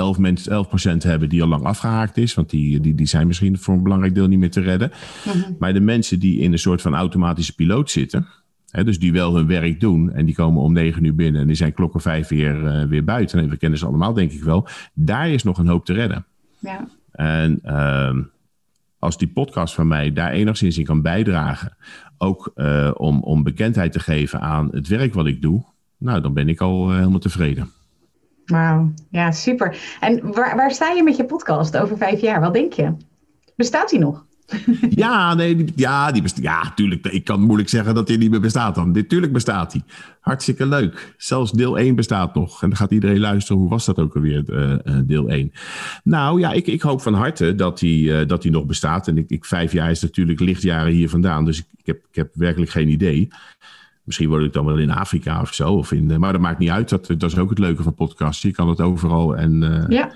11 hebben die al lang afgehaakt is, want die, die, die zijn misschien voor een belangrijk deel niet meer te redden. Mm Maar de mensen die in een soort van automatische piloot zitten, hè, dus die wel hun werk doen en die komen om 9 uur binnen en die zijn klokken 5 weer, uh, weer buiten. En we kennen ze allemaal, denk ik wel. Daar is nog een hoop te redden. Ja. En uh, als die podcast van mij daar enigszins in kan bijdragen, ook uh, om, om bekendheid te geven aan het werk wat ik doe, nou, dan ben ik al uh, helemaal tevreden. Wauw, ja, super. En waar, waar sta je met je podcast over vijf jaar? Wat denk je? Bestaat die nog? ja, nee, die, ja, die bestaat. Ja, tuurlijk. Ik kan moeilijk zeggen dat die niet meer bestaat dan. Dit, tuurlijk bestaat die. Hartstikke leuk. Zelfs deel 1 bestaat nog. En dan gaat iedereen luisteren. Hoe was dat ook alweer, uh, deel 1? Nou ja, ik, ik hoop van harte dat die, uh, dat die nog bestaat. En ik, ik, vijf jaar is natuurlijk lichtjaren hier vandaan. Dus ik, ik, heb, ik heb werkelijk geen idee. Misschien word ik dan wel in Afrika of zo. Of in, maar dat maakt niet uit. Dat, dat is ook het leuke van podcast. Je kan het overal en, ja.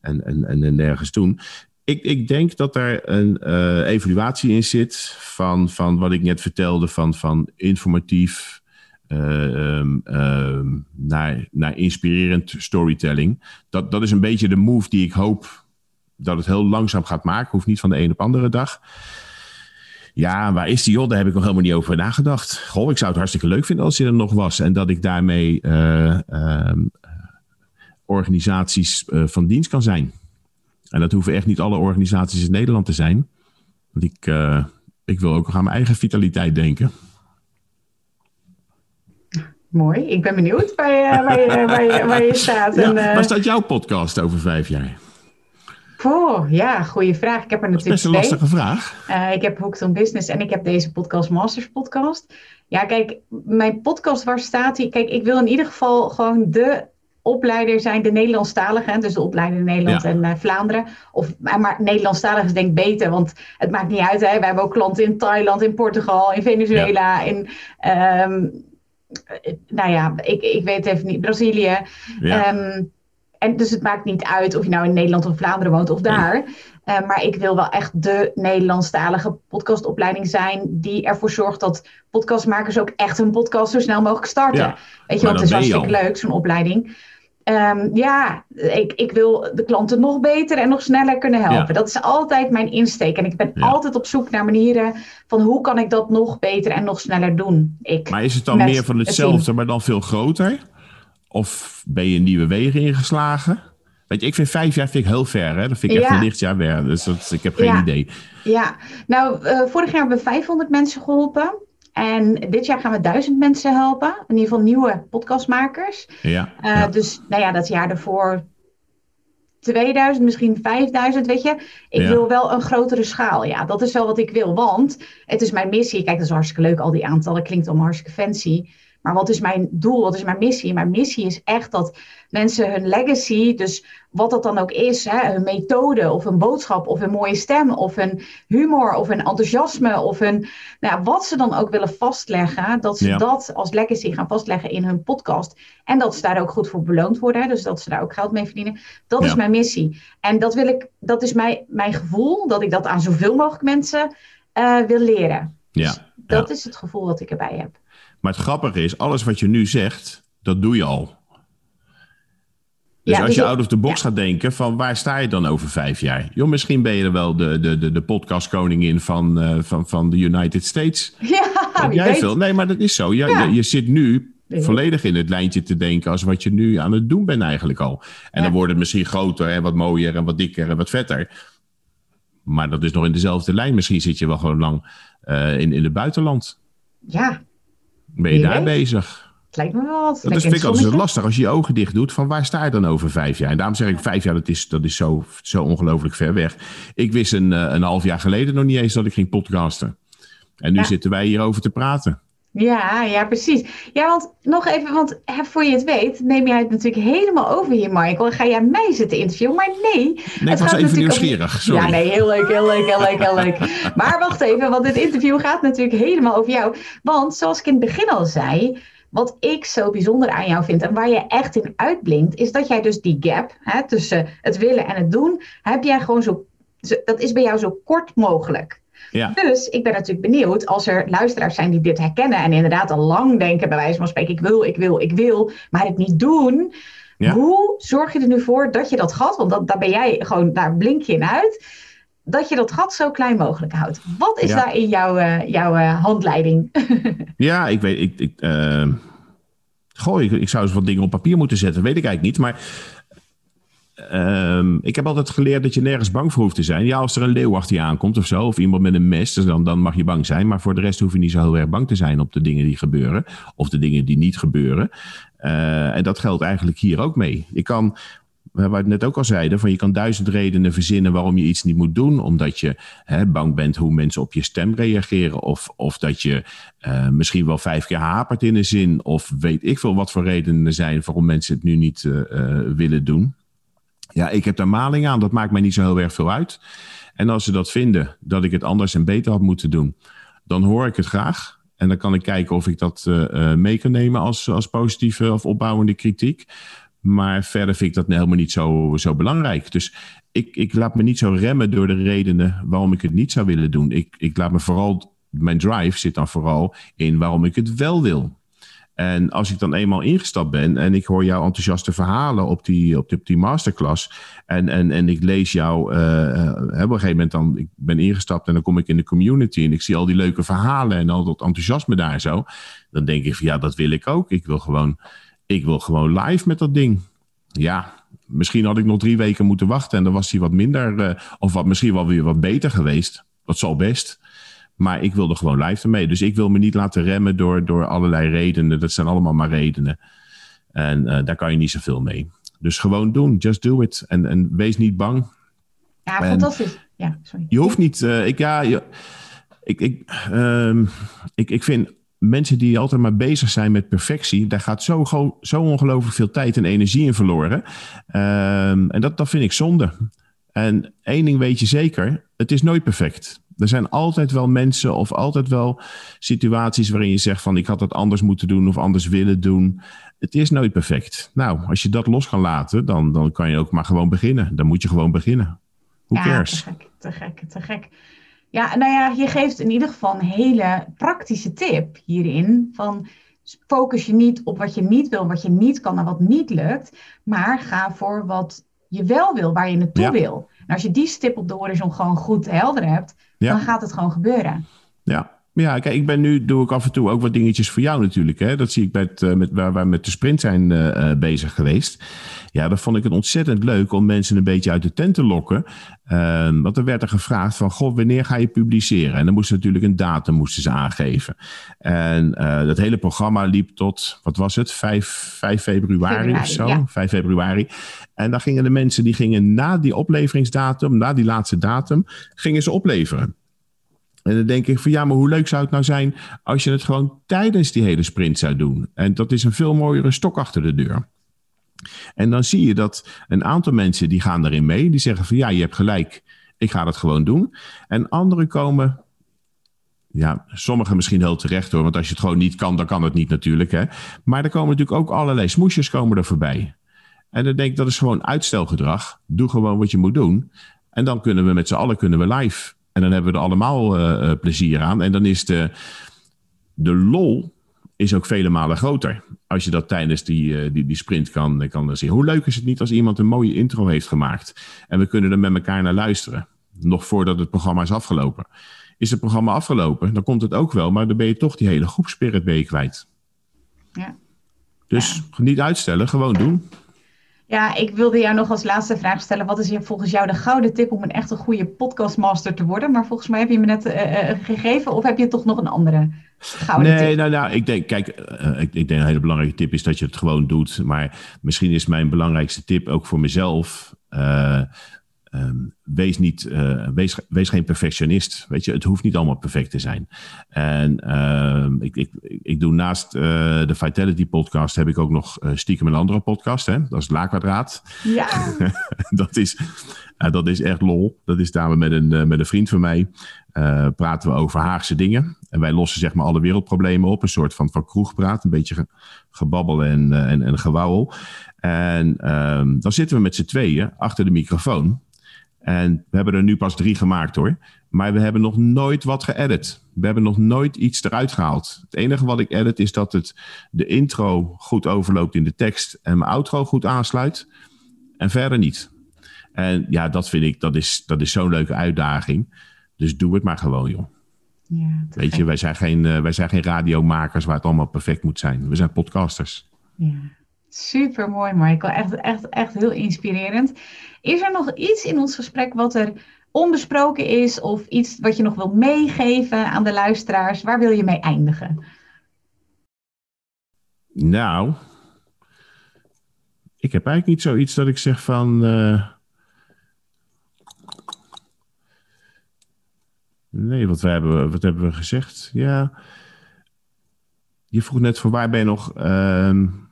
en, en, en, en nergens doen. Ik, ik denk dat er een uh, evaluatie in zit van, van wat ik net vertelde, van, van informatief, ehm, ehm, naar, naar inspirerend storytelling. Dat, dat is een beetje de move die ik hoop dat het heel langzaam gaat maken. Hoeft niet van de een op andere dag. Ja, waar is die joh? Daar heb ik nog helemaal niet over nagedacht. Goh, ik zou het hartstikke leuk vinden als hij er nog was. En dat ik daarmee ehm, organisaties van dienst kan zijn. En dat hoeven echt niet alle organisaties in Nederland te zijn. Want ik, uh, ik wil ook aan mijn eigen vitaliteit denken. Mooi, ik ben benieuwd waar je, waar je, waar je, waar je staat. Ja, en, uh... Waar staat jouw podcast over vijf jaar? Oh, ja, goede vraag. Ik heb er natuurlijk dat is best een lastige vraag. Uh, ik heb Hooked on Business en ik heb deze podcast Masters podcast. Ja, kijk, mijn podcast, waar staat hij? Kijk, ik wil in ieder geval gewoon de opleider zijn de Nederlandstaligen, dus de opleider in Nederland en uh, Vlaanderen. Of, maar Nederlandstalig is denk ik beter, want het maakt niet uit. Hè? We hebben ook klanten in Thailand, in Portugal, in Venezuela, in, um, nou ja, ik, ik weet even niet, Brazilië. Ja. Um, en dus het maakt niet uit of je nou in Nederland of Vlaanderen woont of daar. Uh, maar ik wil wel echt de Nederlandstalige podcastopleiding zijn die ervoor zorgt dat podcastmakers ook echt hun podcast zo snel mogelijk starten. Ja, Weet je, want het is hartstikke leuk, zo'n opleiding. Um, ja, ik, ik wil de klanten nog beter en nog sneller kunnen helpen. Dat is altijd mijn insteek. En ik ben altijd op zoek naar manieren van hoe kan ik dat nog beter en nog sneller doen. Ik, maar is het dan meer van hetzelfde, maar dan veel groter? Of ben je nieuwe wegen ingeslagen? Weet je, ik vind vijf jaar vind ik heel ver. Hè? Dat vind ik echt een lichtjaar ver. Dus dat, ik heb geen idee. Ja, nou, uh, vorig jaar hebben we 500 mensen geholpen. En dit jaar gaan we duizend mensen helpen. In ieder geval nieuwe podcastmakers. Ja, uh, Dus nou ja, dat jaar ervoor 2000, misschien 5000, weet je. Ik wil wel een grotere schaal. Ja, dat is wel wat ik wil. Want het is mijn missie. Kijk, dat is hartstikke leuk, al die aantallen. Klinkt allemaal hartstikke fancy. Maar wat is mijn doel? Wat is mijn missie? Mijn missie is echt dat mensen hun legacy, dus wat dat dan ook is, hè, hun methode of een boodschap of een mooie stem of een humor of een enthousiasme of een, nou, wat ze dan ook willen vastleggen, dat ze dat als legacy gaan vastleggen in hun podcast. En dat ze daar ook goed voor beloond worden, dus dat ze daar ook geld mee verdienen. Dat is mijn missie. En dat wil ik, dat is mijn, mijn gevoel, dat ik dat aan zoveel mogelijk mensen uh, wil leren. Ja. Dus dat is het gevoel wat ik erbij heb. Maar het grappige is, alles wat je nu zegt, dat doe je al. Dus als dus je out of the box gaat denken, van waar sta je dan over vijf jaar? Jo, misschien ben je er wel de, de, de, de podcastkoningin van, uh, van, van de United States. Ja, jij weet. Veel. Nee, maar dat is zo. Je, je, je, zit nu volledig in het lijntje te denken als wat je nu aan het doen bent eigenlijk al. En dan wordt het misschien groter en wat mooier en wat dikker en wat vetter. Maar dat is nog in dezelfde lijn. Misschien zit je wel gewoon lang uh, in, in het buitenland. Ja, ben je daar bezig? Het lijkt me wel wat. Dat vind ik altijd lastig als je je ogen dicht doet. Van waar sta je dan over vijf jaar? En daarom zeg ik vijf jaar, dat is, dat is zo, zo ongelooflijk ver weg. Ik wist een, eh, een half jaar geleden nog niet eens dat ik ging podcasten. En nu zitten wij hierover te praten. Ja, ja, precies. Ja, want nog even, want voor je het weet, neem jij het natuurlijk helemaal over hier, Michael. Ga jij mij zitten interviewen? Maar nee. Nee, het ik was even nieuwsgierig. Sorry. Ja, nee, heel leuk, heel leuk, heel leuk, heel leuk. Maar wacht even, want dit interview gaat natuurlijk helemaal over jou. Want zoals ik in het begin al zei, wat ik zo bijzonder aan jou vind en waar je echt in uitblinkt, is dat jij dus die gap hè, tussen het willen en het doen, heb jij gewoon zo, dat is bij jou zo kort mogelijk. Ja. Dus ik ben natuurlijk benieuwd als er luisteraars zijn die dit herkennen en inderdaad al lang denken, bij wijze van spreken, ik wil, ik wil, ik wil, maar het niet doen. Hoe zorg je er nu voor dat je dat gat, want dat, daar ben jij gewoon, daar blink je in uit, dat je dat gat zo klein mogelijk houdt. Wat is daar in jouw, uh, jouw uh, handleiding? ja, ik weet, ik, ik, uh, goh, ik, ik, zou eens wat dingen op papier moeten zetten, weet ik eigenlijk niet, maar Um, ik heb altijd geleerd dat je nergens bang voor hoeft te zijn. Ja, als er een leeuw achter je aankomt of zo, of iemand met een mes, dan, dan mag je bang zijn. Maar voor de rest hoef je niet zo heel erg bang te zijn op de dingen die gebeuren, of de dingen die niet gebeuren. Uh, en dat geldt eigenlijk hier ook mee. Je kan, wat we net ook al zeiden, van je kan duizend redenen verzinnen waarom je iets niet moet doen. Omdat je hè, bang bent hoe mensen op je stem reageren. Of, of dat je uh, misschien wel vijf keer hapert in een zin. Of weet ik veel wat voor redenen er zijn waarom mensen het nu niet uh, willen doen. Ja, ik heb daar maling aan. Dat maakt mij niet zo heel erg veel uit. En als ze dat vinden, dat ik het anders en beter had moeten doen, dan hoor ik het graag. En dan kan ik kijken of ik dat uh, mee kan nemen als, als positieve of opbouwende kritiek. Maar verder vind ik dat helemaal niet zo, zo belangrijk. Dus ik, ik laat me niet zo remmen door de redenen waarom ik het niet zou willen doen. Ik, ik laat me vooral, mijn drive zit dan vooral in waarom ik het wel wil. En als ik dan eenmaal ingestapt ben en ik hoor jouw enthousiaste verhalen op die, op die, masterclass. En, en, en ik lees jou, uh, op een gegeven moment dan, ik ben ingestapt en dan kom ik in de community en ik zie al die leuke verhalen en al dat enthousiasme daar zo. Dan denk ik van ja, dat wil ik ook. Ik wil gewoon, ik wil gewoon live met dat ding. Ja, misschien had ik nog drie weken moeten wachten en dan was hij wat minder, of wat, misschien wel weer wat beter geweest. Dat zal best. Maar ik wilde gewoon live ermee. Dus ik wil me niet laten remmen door, door allerlei redenen. Dat zijn allemaal maar redenen. En uh, daar kan je niet zoveel mee. Dus gewoon doen. Just do it. En, en wees niet bang. Ja, fantastisch. Ja, sorry. Je hoeft niet. Uh, ik, ja, je, ik, ik, um, ik, ik vind mensen die altijd maar bezig zijn met perfectie, daar gaat zo, zo ongelooflijk veel tijd en energie in verloren. Um, en dat, dat vind ik zonde. En één ding weet je zeker: het is nooit perfect. Er zijn altijd wel mensen of altijd wel situaties waarin je zegt van ik had het anders moeten doen of anders willen doen. Het is nooit perfect. Nou, als je dat los kan laten, dan, dan kan je ook maar gewoon beginnen. Dan moet je gewoon beginnen. Hoe ja, cares? Te gek, te gek, te gek. Ja, nou ja, je geeft in ieder geval een hele praktische tip hierin. Van focus je niet op wat je niet wil, wat je niet kan en wat niet lukt. Maar ga voor wat je wel wil, waar je naartoe wil. En als je die stip op de horizon gewoon goed helder hebt, dan gaat het gewoon gebeuren. Ja. Ja, kijk, ik ben nu, doe ik af en toe ook wat dingetjes voor jou natuurlijk. Hè? Dat zie ik met, uh, met, waar we met de sprint zijn uh, bezig geweest. Ja, dat vond ik het ontzettend leuk om mensen een beetje uit de tent te lokken. Uh, want er werd er gevraagd van, god, wanneer ga je publiceren? En dan moesten natuurlijk een datum moesten ze aangeven. En dat hele programma liep tot, wat was het, 5, 5 februari, februari of zo? Ja. 5 februari. En dan gingen de mensen, die gingen na die opleveringsdatum, na die laatste datum, gingen ze opleveren. En dan denk ik van ja, maar hoe leuk zou het nou zijn als je het gewoon tijdens die hele sprint zou doen? En dat is een veel mooiere stok achter de deur. En dan zie je dat een aantal mensen die gaan erin mee, die zeggen van ja, je hebt gelijk, ik ga dat gewoon doen. En anderen komen, ja, sommigen misschien heel terecht hoor, want als je het gewoon niet kan, dan kan het niet natuurlijk. Hè? Maar er komen natuurlijk ook allerlei smoesjes komen er voorbij. En dan denk ik, dat is gewoon uitstelgedrag. Doe gewoon wat je moet doen. En dan kunnen we met z'n allen kunnen we live. En dan hebben we er allemaal uh, plezier aan. En dan is de, de lol is ook vele malen groter. Als je dat tijdens die, uh, die, die sprint kan, kan zien. Hoe leuk is het niet als iemand een mooie intro heeft gemaakt. En we kunnen er met elkaar naar luisteren. Nog voordat het programma is afgelopen. Is het programma afgelopen, dan komt het ook wel. Maar dan ben je toch die hele groepspirit ben je kwijt. Ja. Dus ja. niet uitstellen, gewoon doen. Ja, ik wilde jou nog als laatste vraag stellen. Wat is hier volgens jou de gouden tip om een echt een goede podcastmaster te worden? Maar volgens mij heb je me net uh, gegeven. Of heb je toch nog een andere gouden nee, tip? Nee, nou, nou, ik denk, kijk, uh, ik, ik denk een hele belangrijke tip is dat je het gewoon doet. Maar misschien is mijn belangrijkste tip ook voor mezelf. Um, wees, niet, uh, wees, wees geen perfectionist. Weet je, het hoeft niet allemaal perfect te zijn. En uh, ik, ik, ik doe naast uh, de Vitality podcast heb ik ook nog uh, stiekem een andere podcast. Hè? Dat is La Kwadraat. Ja. dat, is, dat is echt lol. Dat is daar met een, met een vriend van mij. praten we over Haagse dingen. En wij lossen zeg maar alle wereldproblemen op. Een soort van, van kroegpraat. Een beetje ge, gebabbel en, en, en gewauwel. En ehm, dan zitten we met z'n tweeën achter de microfoon. En we hebben er nu pas drie gemaakt hoor. Maar we hebben nog nooit wat geëdit. We hebben nog nooit iets eruit gehaald. Het enige wat ik edit is dat het de intro goed overloopt in de tekst en mijn outro goed aansluit. En verder niet. En ja, dat vind ik, dat is, dat is zo'n leuke uitdaging. Dus doe het maar gewoon, joh. Ja, Weet je, wij zijn, geen, uh, wij zijn geen radiomakers waar het allemaal perfect moet zijn. We zijn podcasters. Ja. Super mooi, Michael. Echt, echt, echt heel inspirerend. Is er nog iets in ons gesprek wat er onbesproken is, of iets wat je nog wil meegeven aan de luisteraars? Waar wil je mee eindigen? Nou, ik heb eigenlijk niet zoiets dat ik zeg van. Uh... Nee, wat, we hebben, wat hebben we gezegd? Ja. Je vroeg net voor waar ben je nog. Uh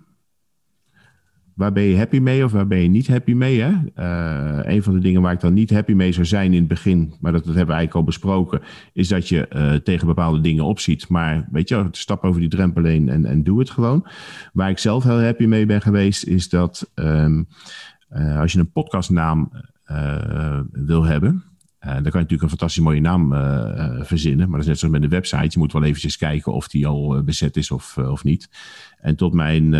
waar ben je happy mee of waar ben je niet happy mee? Hè? Uh, een van de dingen waar ik dan niet happy mee zou zijn in het begin, maar dat, dat hebben we eigenlijk al besproken, is dat je uh, tegen bepaalde dingen opziet. Maar weet je, stap over die drempel heen en, en doe het gewoon. Waar ik zelf heel happy mee ben geweest, is dat um, uh, als je een podcastnaam wil hebben, Uh, dan kan je natuurlijk een fantastisch mooie naam verzinnen. Maar dat is net zoals met een website. Je moet wel eventjes kijken of die al bezet is of, of niet. En tot mijn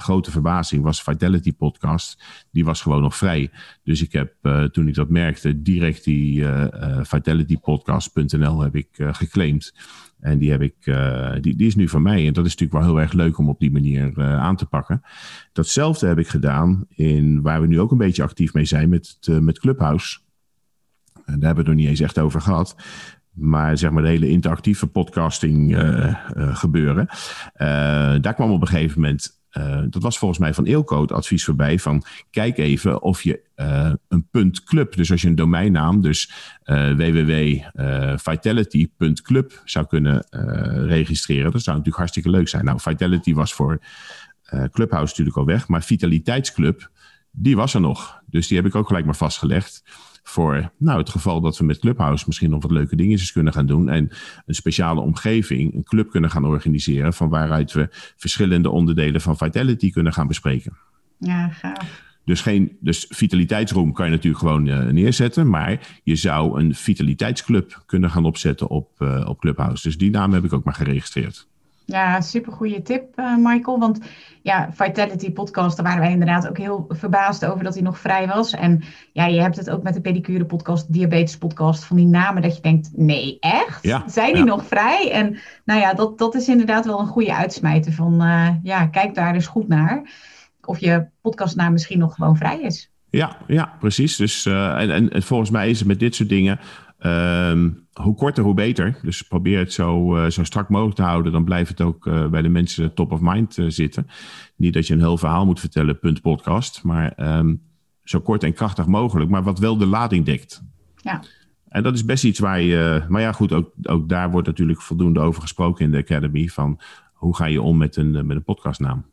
grote verbazing was Vitality Podcast. Die was gewoon nog vrij. Dus ik heb toen ik dat merkte direct die vitalitypodcast.nl heb ik geclaimd. En die, heb ik, uh, die, die is nu van mij. En dat is natuurlijk wel heel erg leuk om op die manier uh, aan te pakken. Datzelfde heb ik gedaan in waar we nu ook een beetje actief mee zijn met, uh, met Clubhouse. En daar hebben we het nog niet eens echt over gehad. Maar zeg maar de hele interactieve podcasting gebeuren. daar kwam op een gegeven moment dat was volgens mij van Eelco advies voorbij van kijk even of je uh, een punt club, dus als je een domeinnaam, dus uh, www.vitality.club zou kunnen registreren. Dat zou natuurlijk hartstikke leuk zijn. Nou, Vitality was voor Clubhouse natuurlijk al weg, maar Vitaliteitsclub, die was er nog. Dus die heb ik ook gelijk maar vastgelegd voor nou, het geval dat we met Clubhouse misschien nog wat leuke dingetjes kunnen gaan doen. En een speciale omgeving, een club kunnen gaan organiseren. Van waaruit we verschillende onderdelen van Vitality kunnen gaan bespreken. Ja, gaaf. Dus, geen, dus vitaliteitsroom kan je natuurlijk gewoon uh, neerzetten. Maar je zou een vitaliteitsclub kunnen gaan opzetten op, uh, op Clubhouse. Dus die naam heb ik ook maar geregistreerd. Ja, super goede tip, uh, Michael. Want ja, Vitality Podcast, daar waren wij inderdaad ook heel verbaasd over dat hij nog vrij was. En ja, je hebt het ook met de pedicure podcast, diabetes podcast, van die namen dat je denkt, nee, echt? Ja, Zijn die nog vrij? En nou ja, dat, dat is inderdaad wel een goede uitsmijter van, uh, ja, kijk daar dus goed naar. Of je podcastnaam misschien nog gewoon vrij is. Ja, ja precies. Dus, uh, en, en volgens mij is het met dit soort dingen Um, hoe korter, hoe beter. Dus probeer het zo, uh, zo strak mogelijk te houden. Dan blijft het ook uh, bij de mensen top of mind uh, zitten. Niet dat je een heel verhaal moet vertellen, punt podcast. Maar um, zo kort en krachtig mogelijk. Maar wat wel de lading dekt. Ja. En dat is best iets waar je. Maar ja, goed, ook, ook daar wordt natuurlijk voldoende over gesproken in de Academy. Van hoe ga je om met een, met een podcastnaam?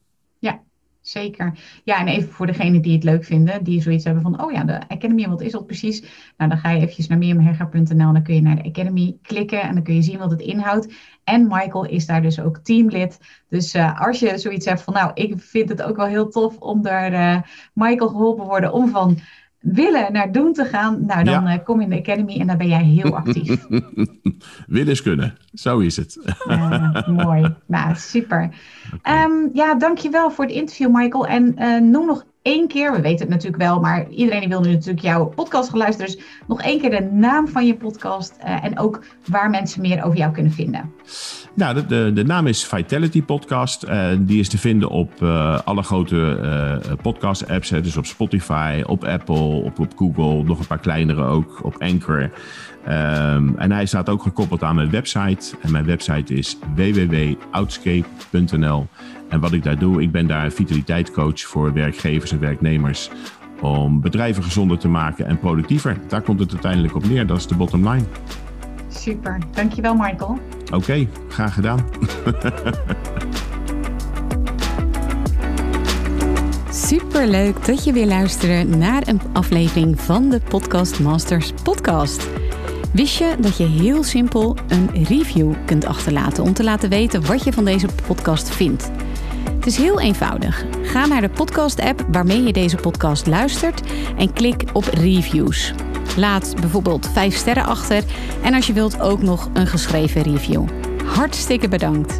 Zeker. Ja, en even voor degenen die het leuk vinden, die zoiets hebben van, oh ja, de Academy, wat is dat precies? Nou, dan ga je eventjes naar meermherga.nl, dan kun je naar de Academy klikken en dan kun je zien wat het inhoudt. En Michael is daar dus ook teamlid. Dus uh, als je zoiets hebt van, nou, ik vind het ook wel heel tof om daar uh, Michael geholpen worden om van willen naar doen te gaan, nou dan ja. uh, kom in de Academy en dan ben jij heel actief. willen is kunnen, zo is het. uh, mooi, nou super. Okay. Um, ja, dankjewel voor het interview Michael. En uh, noem nog één keer, we weten het natuurlijk wel, maar iedereen wil nu natuurlijk jouw podcast geluisterd. Dus nog één keer de naam van je podcast en ook waar mensen meer over jou kunnen vinden. Nou, de, de, de naam is Vitality Podcast. Uh, die is te vinden op uh, alle grote podcast-apps. Dus op Spotify, op Apple, op, op Google. Nog een paar kleinere ook, op Anchor. Um, en hij staat ook gekoppeld aan mijn website. En mijn website is www.outscape.nl. En wat ik daar doe, ik ben daar vitaliteitscoach voor werkgevers en werknemers. Om bedrijven gezonder te maken en productiever. Daar komt het uiteindelijk op neer. Dat is de bottom line. Super, dankjewel Michael. Oké, okay, graag gedaan. Superleuk dat je weer luisterde naar een aflevering van de Podcast Masters podcast. Wist je dat je heel simpel een review kunt achterlaten om te laten weten wat je van deze podcast vindt? Het is heel eenvoudig. Ga naar de podcast-app waarmee je deze podcast luistert en klik op reviews. Laat bijvoorbeeld 5 sterren achter en als je wilt ook nog een geschreven review. Hartstikke bedankt.